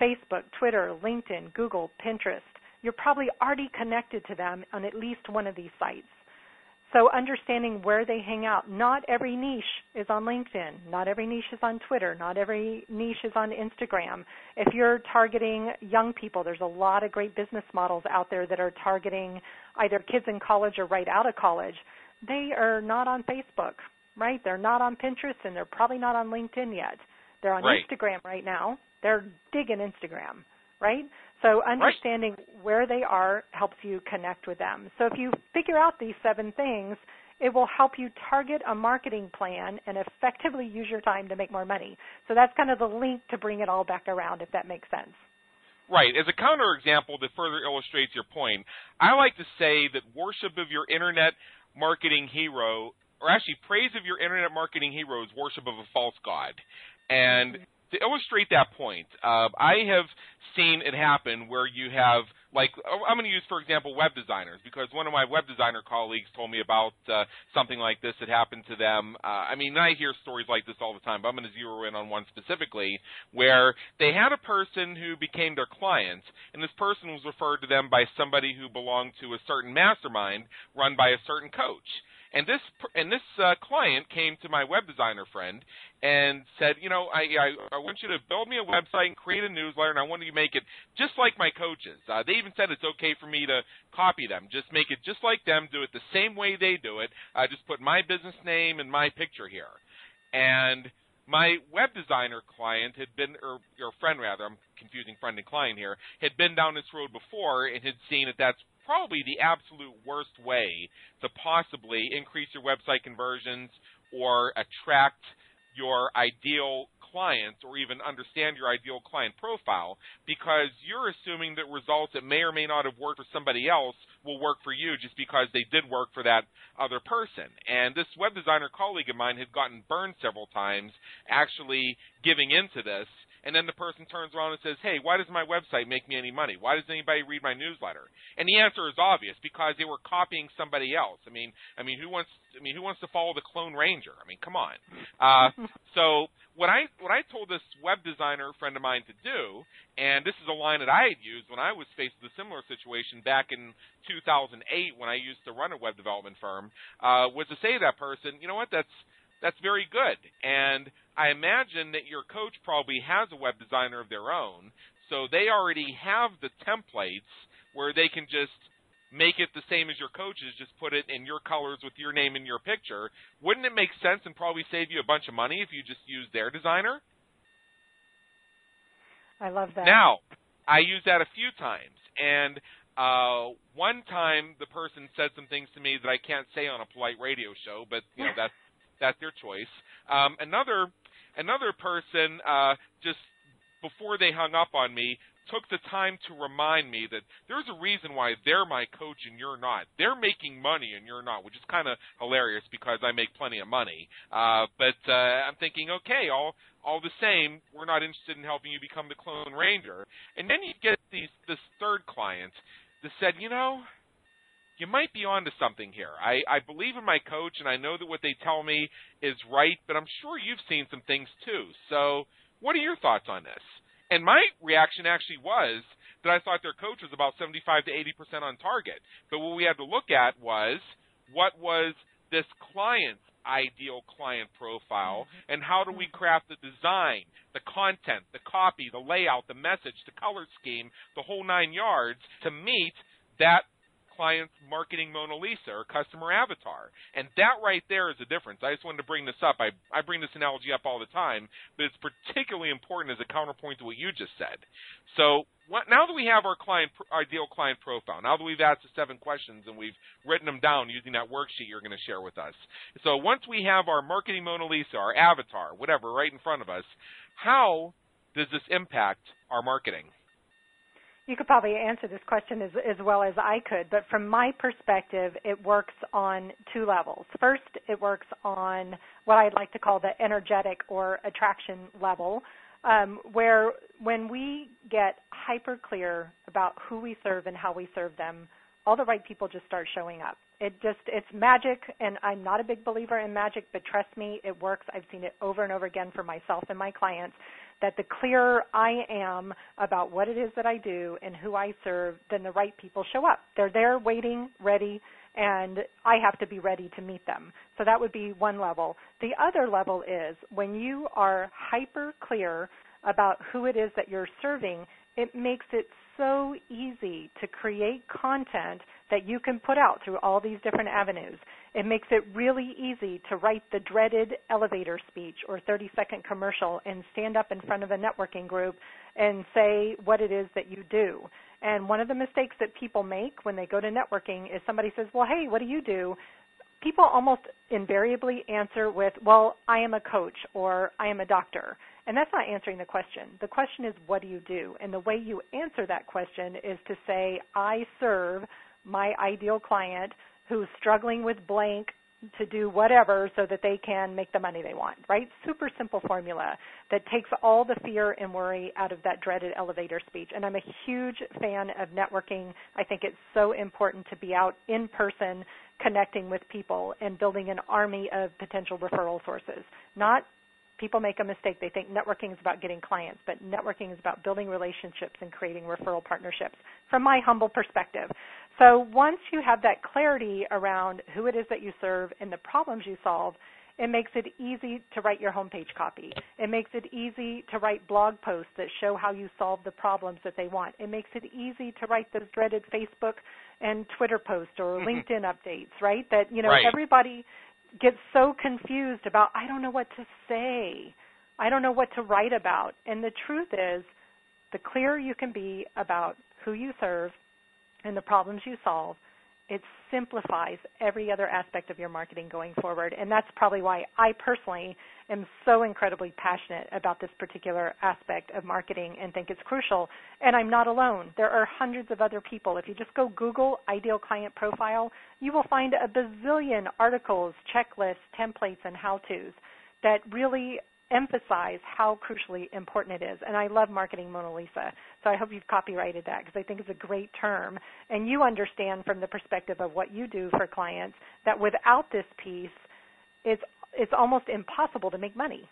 Facebook, Twitter, LinkedIn, Google, Pinterest. You're probably already connected to them on at least one of these sites. So understanding where they hang out. Not every niche is on LinkedIn. Not every niche is on Twitter. Not every niche is on Instagram. If you're targeting young people, there's a lot of great business models out there that are targeting either kids in college or right out of college. They are not on Facebook, right? They're not on Pinterest and they're probably not on LinkedIn yet. They're on right. Instagram right now. They're digging Instagram, right? So understanding right. where they are helps you connect with them. So if you figure out these seven things, it will help you target a marketing plan and effectively use your time to make more money. So that's kind of the link to bring it all back around, if that makes sense. Right. As a counterexample that further illustrates your point, I like to say that worship of your internet marketing hero, or actually praise of your internet marketing hero, is worship of a false god. And mm-hmm. To illustrate that point, uh, I have seen it happen where you have like I'm going to use for example web designers because one of my web designer colleagues told me about uh, something like this that happened to them. Uh, I mean, I hear stories like this all the time, but I'm going to zero in on one specifically where they had a person who became their client, and this person was referred to them by somebody who belonged to a certain mastermind run by a certain coach. And this and this uh, client came to my web designer friend and said, you know, I, I I want you to build me a website and create a newsletter, and I want you to make it just like my coaches. Uh, they even said it's okay for me to copy them, just make it just like them, do it the same way they do it. I uh, just put my business name and my picture here, and my web designer client had been, or your friend rather, I'm confusing friend and client here, had been down this road before and had seen that that's probably the absolute worst way to possibly increase your website conversions or attract your ideal clients or even understand your ideal client profile because you're assuming that results that may or may not have worked for somebody else will work for you just because they did work for that other person. And this web designer colleague of mine had gotten burned several times actually giving into this and then the person turns around and says, "Hey, why does my website make me any money? Why does anybody read my newsletter?" And the answer is obvious because they were copying somebody else. I mean, I mean, who wants? I mean, who wants to follow the clone ranger? I mean, come on. Uh, so what I what I told this web designer friend of mine to do, and this is a line that I had used when I was faced with a similar situation back in 2008 when I used to run a web development firm, uh, was to say to that person, you know what, that's that's very good. And I imagine that your coach probably has a web designer of their own, so they already have the templates where they can just make it the same as your coaches, just put it in your colors with your name and your picture. Wouldn't it make sense and probably save you a bunch of money if you just use their designer? I love that. Now, I use that a few times, and uh, one time the person said some things to me that I can't say on a polite radio show, but you know that's that's their choice. Um, another another person uh, just before they hung up on me took the time to remind me that there's a reason why they're my coach and you're not. They're making money and you're not, which is kind of hilarious because I make plenty of money. Uh, but uh, I'm thinking, okay, all all the same, we're not interested in helping you become the Clone Ranger. And then you get these this third client that said, you know, you might be onto something here. I, I believe in my coach, and I know that what they tell me is right, but I'm sure you've seen some things too. So, what are your thoughts on this? And my reaction actually was that I thought their coach was about 75 to 80 percent on target. But what we had to look at was what was this client's ideal client profile, mm-hmm. and how do we craft the design, the content, the copy, the layout, the message, the color scheme, the whole nine yards to meet that client's marketing Mona Lisa or customer avatar. And that right there is the difference. I just wanted to bring this up. I, I bring this analogy up all the time, but it's particularly important as a counterpoint to what you just said. So what, now that we have our client ideal client profile, now that we've asked the seven questions and we've written them down using that worksheet you're going to share with us. So once we have our marketing Mona Lisa, our avatar, whatever, right in front of us, how does this impact our marketing? You could probably answer this question as, as well as I could, but from my perspective, it works on two levels. First, it works on what I'd like to call the energetic or attraction level, um, where when we get hyper clear about who we serve and how we serve them, all the right people just start showing up. It just it's magic and I'm not a big believer in magic, but trust me, it works. I've seen it over and over again for myself and my clients that the clearer I am about what it is that I do and who I serve, then the right people show up. They're there waiting, ready, and I have to be ready to meet them. So that would be one level. The other level is when you are hyper clear about who it is that you're serving, it makes it so easy to create content that you can put out through all these different avenues. It makes it really easy to write the dreaded elevator speech or 30 second commercial and stand up in front of a networking group and say what it is that you do. And one of the mistakes that people make when they go to networking is somebody says, Well, hey, what do you do? People almost invariably answer with, Well, I am a coach or I am a doctor. And that's not answering the question. The question is, what do you do? And the way you answer that question is to say, I serve my ideal client who's struggling with blank to do whatever so that they can make the money they want, right? Super simple formula that takes all the fear and worry out of that dreaded elevator speech. And I'm a huge fan of networking. I think it's so important to be out in person connecting with people and building an army of potential referral sources, not people make a mistake. They think networking is about getting clients, but networking is about building relationships and creating referral partnerships from my humble perspective. So once you have that clarity around who it is that you serve and the problems you solve, it makes it easy to write your homepage copy. It makes it easy to write blog posts that show how you solve the problems that they want. It makes it easy to write those dreaded Facebook and Twitter posts or mm-hmm. LinkedIn updates, right? That, you know, right. everybody get so confused about I don't know what to say. I don't know what to write about. And the truth is, the clearer you can be about who you serve and the problems you solve, it simplifies every other aspect of your marketing going forward. And that's probably why I personally am so incredibly passionate about this particular aspect of marketing and think it's crucial. And I'm not alone. There are hundreds of other people. If you just go Google ideal client profile, you will find a bazillion articles, checklists, templates, and how to's that really emphasize how crucially important it is. And I love marketing Mona Lisa, so I hope you've copyrighted that because I think it's a great term. And you understand from the perspective of what you do for clients that without this piece, it's it's almost impossible to make money.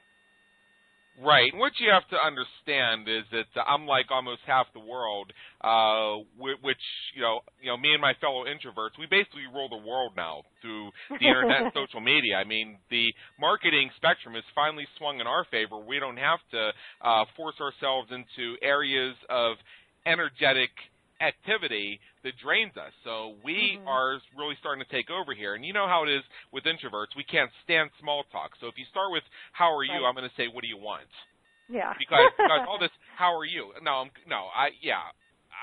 Right. What you have to understand is that I'm like almost half the world, uh, which you know, you know, me and my fellow introverts, we basically rule the world now through the internet and social media. I mean, the marketing spectrum has finally swung in our favor. We don't have to uh, force ourselves into areas of energetic activity that drains us. So we Mhm. are really starting to take over here. And you know how it is with introverts. We can't stand small talk. So if you start with how are you, Right. I'm going to say what do you want? Yeah. Because because all this how are you? No, I'm no, I yeah.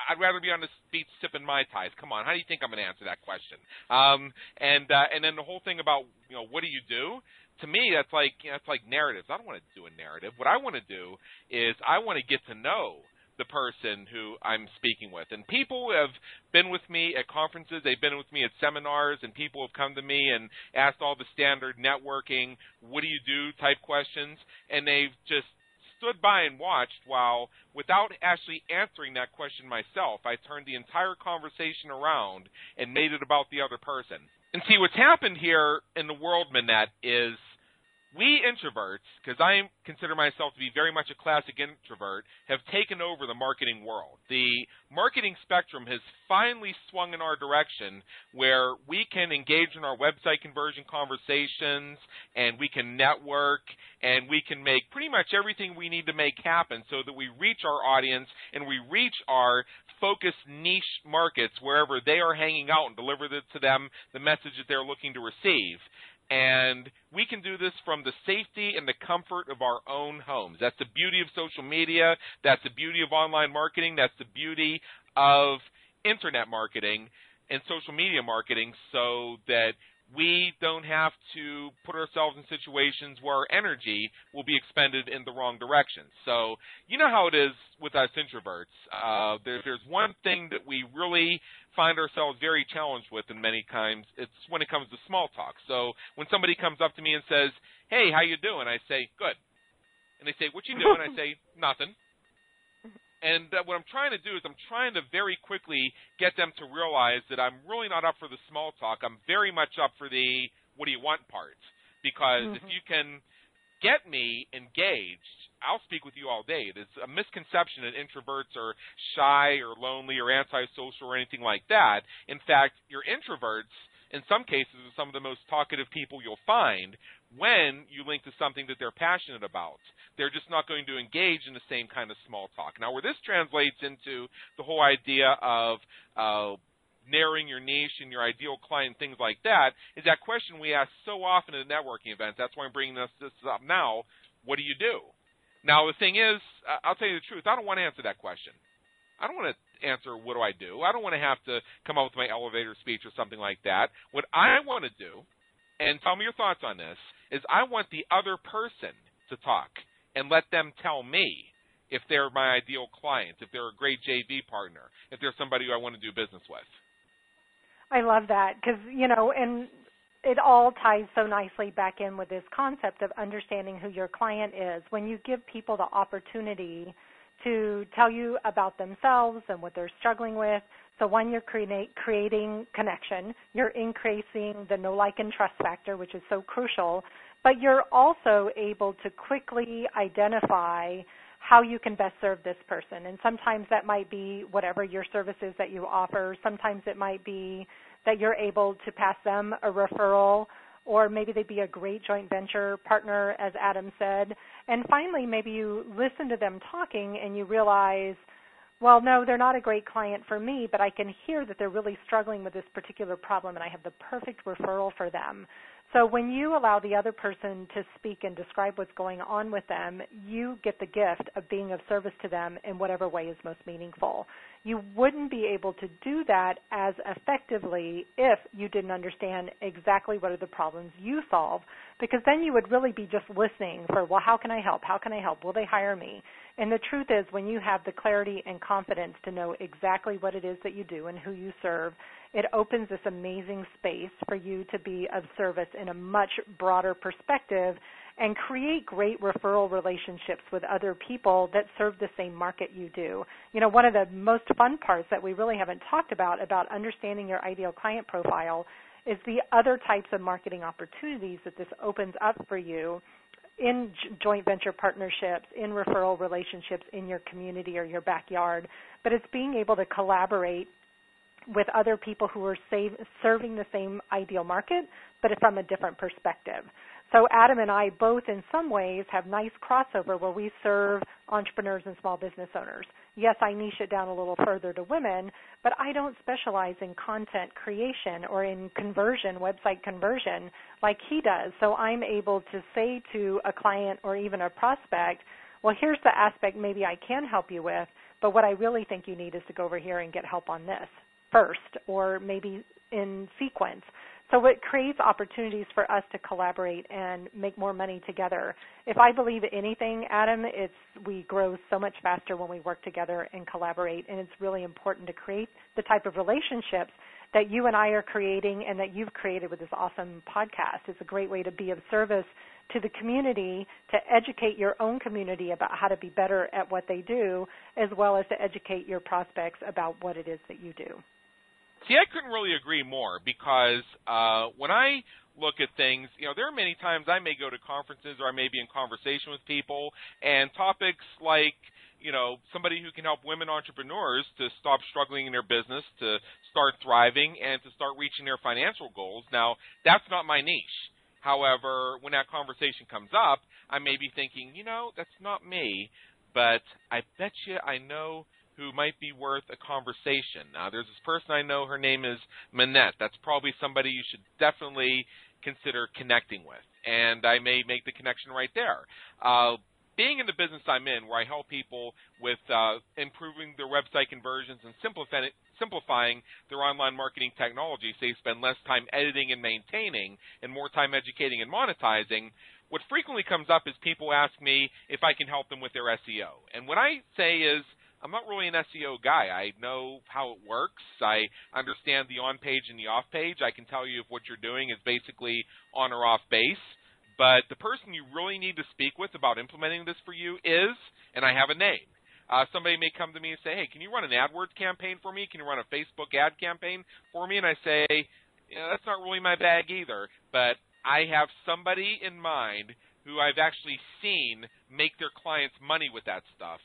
I'd rather be on the beach sipping mai tais. Come on, how do you think I'm going to answer that question? Um, and uh, and then the whole thing about you know what do you do? To me, that's like you know, that's like narratives. I don't want to do a narrative. What I want to do is I want to get to know the person who I'm speaking with. And people have been with me at conferences, they've been with me at seminars, and people have come to me and asked all the standard networking, what do you do type questions, and they've just stood by and watched while, without actually answering that question myself, I turned the entire conversation around and made it about the other person. And see, what's happened here in the world, Minette, is we introverts, because I consider myself to be very much a classic introvert, have taken over the marketing world. The marketing spectrum has finally swung in our direction where we can engage in our website conversion conversations and we can network and we can make pretty much everything we need to make happen so that we reach our audience and we reach our focused niche markets wherever they are hanging out and deliver to them the message that they're looking to receive. And we can do this from the safety and the comfort of our own homes. That's the beauty of social media. That's the beauty of online marketing. That's the beauty of internet marketing and social media marketing so that we don't have to put ourselves in situations where our energy will be expended in the wrong direction. So, you know how it is with us introverts. Uh, there, there's one thing that we really find ourselves very challenged with in many times. It's when it comes to small talk. So, when somebody comes up to me and says, "Hey, how you doing?" I say, "Good," and they say, "What you doing?" I say, "Nothing." And uh, what I'm trying to do is I'm trying to very quickly get them to realize that I'm really not up for the small talk. I'm very much up for the what do you want part. Because Mhm. if you can get me engaged, I'll speak with you all day. There's a misconception that introverts are shy or lonely or antisocial or anything like that. In fact, your introverts, in some cases, are some of the most talkative people you'll find when you link to something that they're passionate about. They're just not going to engage in the same kind of small talk. Now, where this translates into the whole idea of uh, narrowing your niche and your ideal client, things like that, is that question we ask so often at networking events. That's why I'm bringing this, this up now. What do you do? Now, the thing is, uh, I'll tell you the truth. I don't want to answer that question. I don't want to answer what do I do. I don't want to have to come up with my elevator speech or something like that. What I want to do, and tell me your thoughts on this, is I want the other person to talk and let them tell me if they're my ideal client, if they're a great JV partner, if they're somebody who I want to do business with. I love that because you know, and it all ties so nicely back in with this concept of understanding who your client is. When you give people the opportunity to tell you about themselves and what they're struggling with, so one, you're create, creating connection, you're increasing the know, like, and trust factor, which is so crucial, but you're also able to quickly identify how you can best serve this person. And sometimes that might be whatever your services that you offer. Sometimes it might be that you're able to pass them a referral or maybe they'd be a great joint venture partner, as Adam said. And finally, maybe you listen to them talking and you realize, well, no, they're not a great client for me, but I can hear that they're really struggling with this particular problem and I have the perfect referral for them. So when you allow the other person to speak and describe what's going on with them, you get the gift of being of service to them in whatever way is most meaningful. You wouldn't be able to do that as effectively if you didn't understand exactly what are the problems you solve because then you would really be just listening for, well, how can I help? How can I help? Will they hire me? And the truth is when you have the clarity and confidence to know exactly what it is that you do and who you serve, it opens this amazing space for you to be of service in a much broader perspective and create great referral relationships with other people that serve the same market you do. You know, one of the most fun parts that we really haven't talked about about understanding your ideal client profile is the other types of marketing opportunities that this opens up for you in joint venture partnerships, in referral relationships in your community or your backyard, but it's being able to collaborate with other people who are save, serving the same ideal market, but from a different perspective. So Adam and I both in some ways have nice crossover where we serve entrepreneurs and small business owners. Yes, I niche it down a little further to women, but I don't specialize in content creation or in conversion, website conversion like he does. So I'm able to say to a client or even a prospect, well, here's the aspect maybe I can help you with, but what I really think you need is to go over here and get help on this first or maybe in sequence. So it creates opportunities for us to collaborate and make more money together. If I believe anything, Adam, it's we grow so much faster when we work together and collaborate and it's really important to create the type of relationships that you and I are creating and that you've created with this awesome podcast. It's a great way to be of service to the community, to educate your own community about how to be better at what they do, as well as to educate your prospects about what it is that you do. See, I couldn't really agree more because uh, when I look at things, you know, there are many times I may go to conferences or I may be in conversation with people, and topics like, you know, somebody who can help women entrepreneurs to stop struggling in their business, to start thriving, and to start reaching their financial goals. Now, that's not my niche. However, when that conversation comes up, I may be thinking, you know, that's not me, but I bet you I know who might be worth a conversation. Now, there's this person I know, her name is Minette. That's probably somebody you should definitely consider connecting with. And I may make the connection right there. Uh, being in the business I'm in, where I help people with uh, improving their website conversions and simplifying, simplifying their online marketing technology so they spend less time editing and maintaining and more time educating and monetizing, what frequently comes up is people ask me if I can help them with their SEO. And what I say is, I'm not really an SEO guy. I know how it works. I understand the on page and the off page. I can tell you if what you're doing is basically on or off base. But the person you really need to speak with about implementing this for you is, and I have a name. Uh, somebody may come to me and say, "Hey, can you run an AdWords campaign for me? Can you run a Facebook ad campaign for me?" And I say, yeah, "That's not really my bag either." But I have somebody in mind who I've actually seen make their clients money with that stuff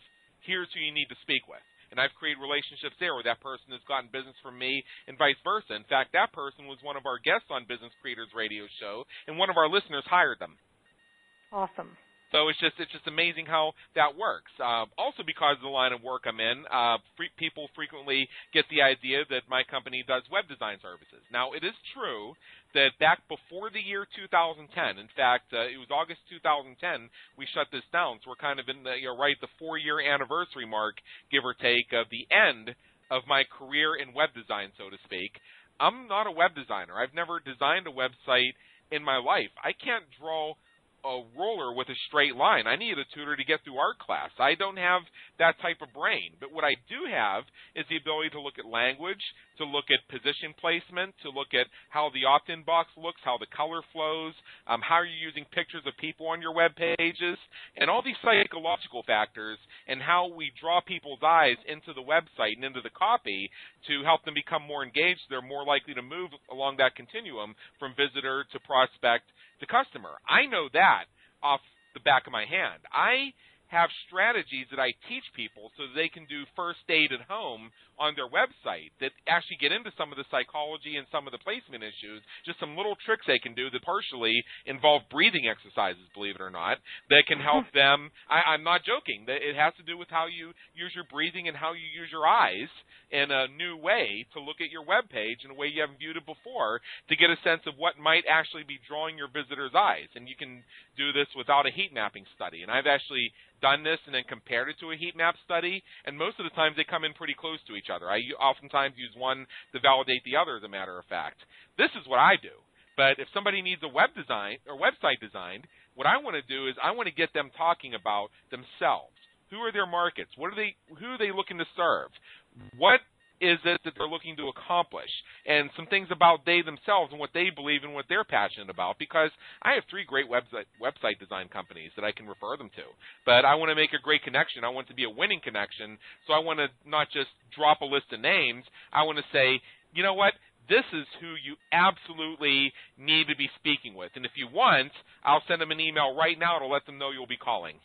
here's who you need to speak with. And I've created relationships there where that person has gotten business from me and vice versa. In fact, that person was one of our guests on Business Creators Radio Show, and one of our listeners hired them. Awesome. So it's just it's just amazing how that works. Uh, also, because of the line of work I'm in, uh, free, people frequently get the idea that my company does web design services. Now, it is true that back before the year 2010, in fact, uh, it was August 2010, we shut this down. So we're kind of in the you know, right the four-year anniversary mark, give or take, of the end of my career in web design, so to speak. I'm not a web designer. I've never designed a website in my life. I can't draw a roller with a straight line. I need a tutor to get through art class. I don't have that type of brain. But what I do have is the ability to look at language, to look at position placement, to look at how the opt-in box looks, how the color flows, um, how you're using pictures of people on your web pages, and all these psychological factors, and how we draw people's eyes into the website and into the copy to help them become more engaged. They're more likely to move along that continuum from visitor to prospect to customer. I know that off the back of my hand. I have strategies that I teach people so they can do first aid at home on their website that actually get into some of the psychology and some of the placement issues. Just some little tricks they can do that partially involve breathing exercises, believe it or not, that can help them. I, I'm not joking. It has to do with how you use your breathing and how you use your eyes in a new way to look at your web page in a way you haven't viewed it before to get a sense of what might actually be drawing your visitor's eyes. And you can do this without a heat mapping study. And I've actually done this and then compared it to a heat map study, and most of the times they come in pretty close to each other. I oftentimes use one to validate the other, as a matter of fact. This is what I do. But if somebody needs a web design or website designed, what I want to do is I want to get them talking about themselves. Who are their markets? What are they? Who are they looking to serve? What is it that they're looking to accomplish and some things about they themselves and what they believe and what they're passionate about because I have three great website website design companies that I can refer them to. But I want to make a great connection. I want to be a winning connection. So I want to not just drop a list of names. I want to say, you know what? This is who you absolutely need to be speaking with. And if you want, I'll send them an email right now to let them know you'll be calling.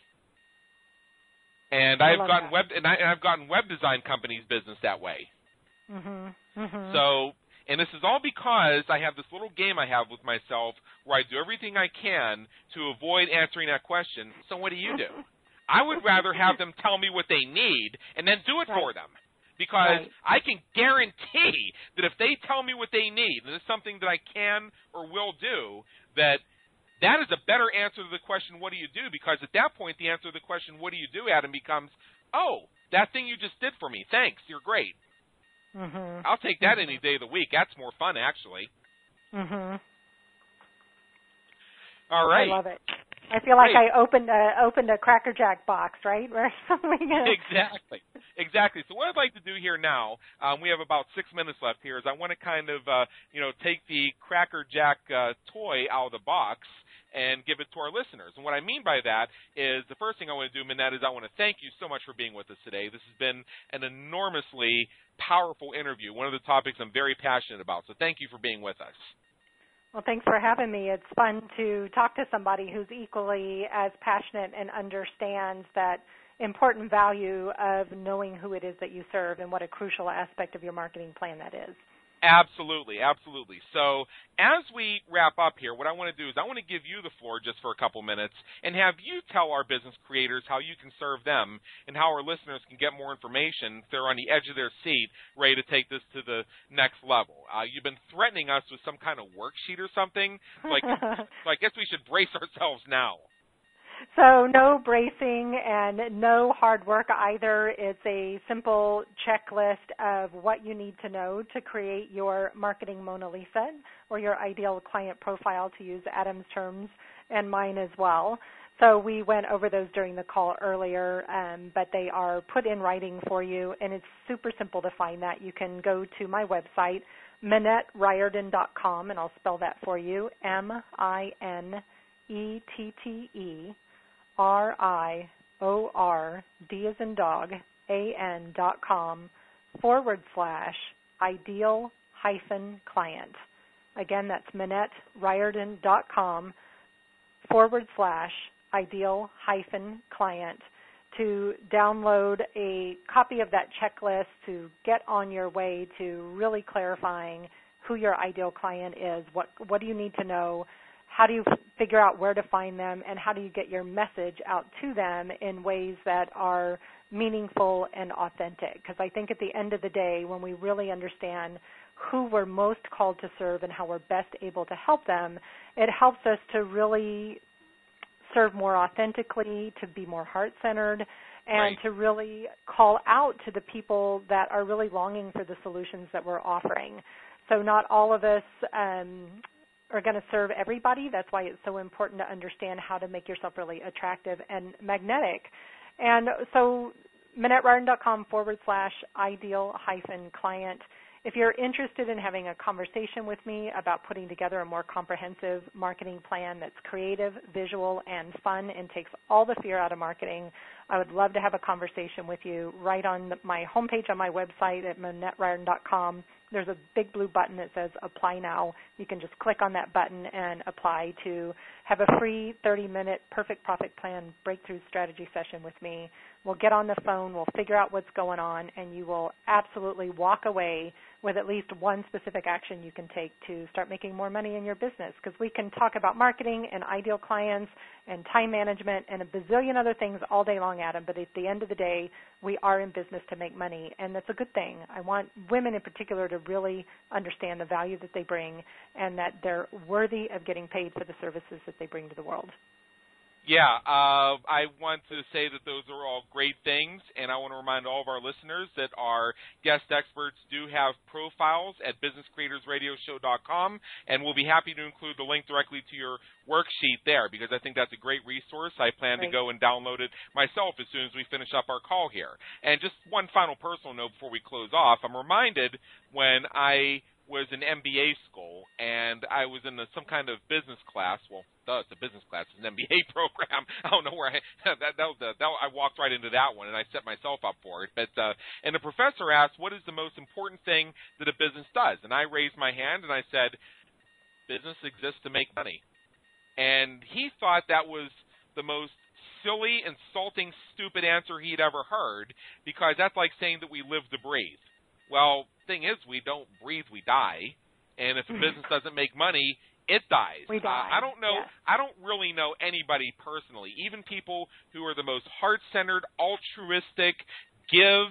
And I've gotten that. web and, I, and I've gotten web design companies business that way. Mm-hmm. Mm-hmm. So, And this is all because I have this little game I have with myself where I do everything I can to avoid answering that question. So what do you do? I would rather have them tell me what they need and then do it right. for them. Because right. I can guarantee that if they tell me what they need, and it's something that I can or will do, that that is a better answer to the question, what do you do? Because at that point, the answer to the question, what do you do, Adam, becomes, oh, that thing you just did for me. Thanks. You're great. Mm-hmm. I'll take that mm-hmm. any day of the week. That's more fun, actually. Mhm. All right. I love it. I feel like Great. I opened a opened a Cracker Jack box, right? exactly, exactly. So what I'd like to do here now, um, we have about six minutes left here, is I want to kind of, uh, you know, take the Cracker Jack uh, toy out of the box and give it to our listeners. And what I mean by that is the first thing I want to do, Minette, is I want to thank you so much for being with us today. This has been an enormously powerful interview, one of the topics I'm very passionate about. So thank you for being with us. Well, thanks for having me. It's fun to talk to somebody who's equally as passionate and understands that important value of knowing who it is that you serve and what a crucial aspect of your marketing plan that is. Absolutely, absolutely. So, as we wrap up here, what I want to do is I want to give you the floor just for a couple minutes and have you tell our business creators how you can serve them and how our listeners can get more information if they're on the edge of their seat, ready to take this to the next level. Uh, you've been threatening us with some kind of worksheet or something. Like, so I guess we should brace ourselves now. So no bracing and no hard work either. It's a simple checklist of what you need to know to create your marketing Mona Lisa or your ideal client profile to use Adam's terms and mine as well. So we went over those during the call earlier, um, but they are put in writing for you, and it's super simple to find that. You can go to my website, MinetteRiordan.com, and I'll spell that for you, M-I-N-E-T-T-E R I O R D as in dog A N dot com forward slash ideal hyphen client. Again, that's Minette Riordan dot com forward slash ideal hyphen client to download a copy of that checklist to get on your way to really clarifying who your ideal client is, what what do you need to know, how do you figure out where to find them and how do you get your message out to them in ways that are meaningful and authentic because i think at the end of the day when we really understand who we're most called to serve and how we're best able to help them it helps us to really serve more authentically to be more heart centered and right. to really call out to the people that are really longing for the solutions that we're offering so not all of us um, are going to serve everybody. That's why it's so important to understand how to make yourself really attractive and magnetic. And so MinetteRiordan.com forward slash ideal hyphen client. If you're interested in having a conversation with me about putting together a more comprehensive marketing plan that's creative, visual, and fun and takes all the fear out of marketing, I would love to have a conversation with you right on my homepage on my website at MinetteRiordan.com there's a big blue button that says apply now. You can just click on that button and apply to have a free 30 minute perfect profit plan breakthrough strategy session with me. We'll get on the phone, we'll figure out what's going on, and you will absolutely walk away with at least one specific action you can take to start making more money in your business. Because we can talk about marketing and ideal clients and time management and a bazillion other things all day long, Adam, but at the end of the day, we are in business to make money, and that's a good thing. I want women in particular to really understand the value that they bring and that they're worthy of getting paid for the services that they bring to the world. Yeah, uh, I want to say that those are all great things, and I want to remind all of our listeners that our guest experts do have profiles at businesscreatorsradioshow.com, and we'll be happy to include the link directly to your worksheet there because I think that's a great resource. I plan Great. to go and download it myself as soon as we finish up our call here. And just one final personal note before we close off, I'm reminded when I was in MBA school, and I was in a, some kind of business class. Well, duh, it's a business class. It's an MBA program. I don't know where I that that was the, that I walked right into that one, and I set myself up for it. But uh, and the professor asked, "What is the most important thing that a business does?" And I raised my hand and I said, "Business exists to make money." And he thought that was the most silly, insulting, stupid answer he'd ever heard because that's like saying that we live to breathe. Well, thing is, we don't breathe, we die. And if a Mm-hmm. business doesn't make money, it dies. We die, Uh, I don't know. yes. I don't really know anybody personally, even people who are the most heart-centered, altruistic, give,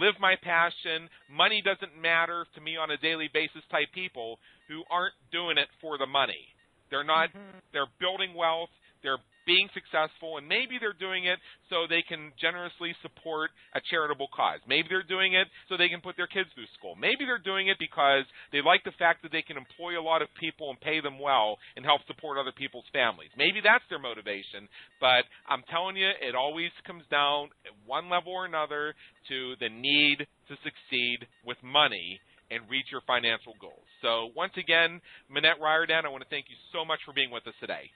live my passion, money doesn't matter to me on a daily basis type people who aren't doing it for the money. They're not Mhm. they're building wealth, they're being successful, and maybe they're doing it so they can generously support a charitable cause. Maybe they're doing it so they can put their kids through school. Maybe they're doing it because they like the fact that they can employ a lot of people and pay them well and help support other people's families. Maybe that's their motivation, but I'm telling you, it always comes down at one level or another to the need to succeed with money and reach your financial goals. So once again, Minette Riordan, I want to thank you so much for being with us today.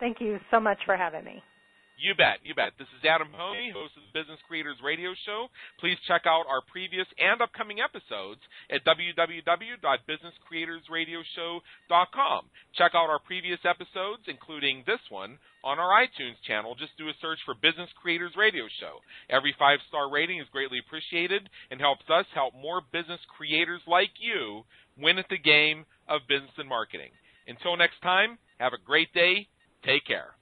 Thank you so much for having me. You bet, you bet. This is Adam Hommey, host of the Business Creators Radio Show. Please check out our previous and upcoming episodes at www.businesscreatorsradioshow.com. Check out our previous episodes, including this one, on our iTunes channel. Just do a search for Business Creators Radio Show. Every five star rating is greatly appreciated and helps us help more business creators like you win at the game of business and marketing. Until next time, have a great day. Take care.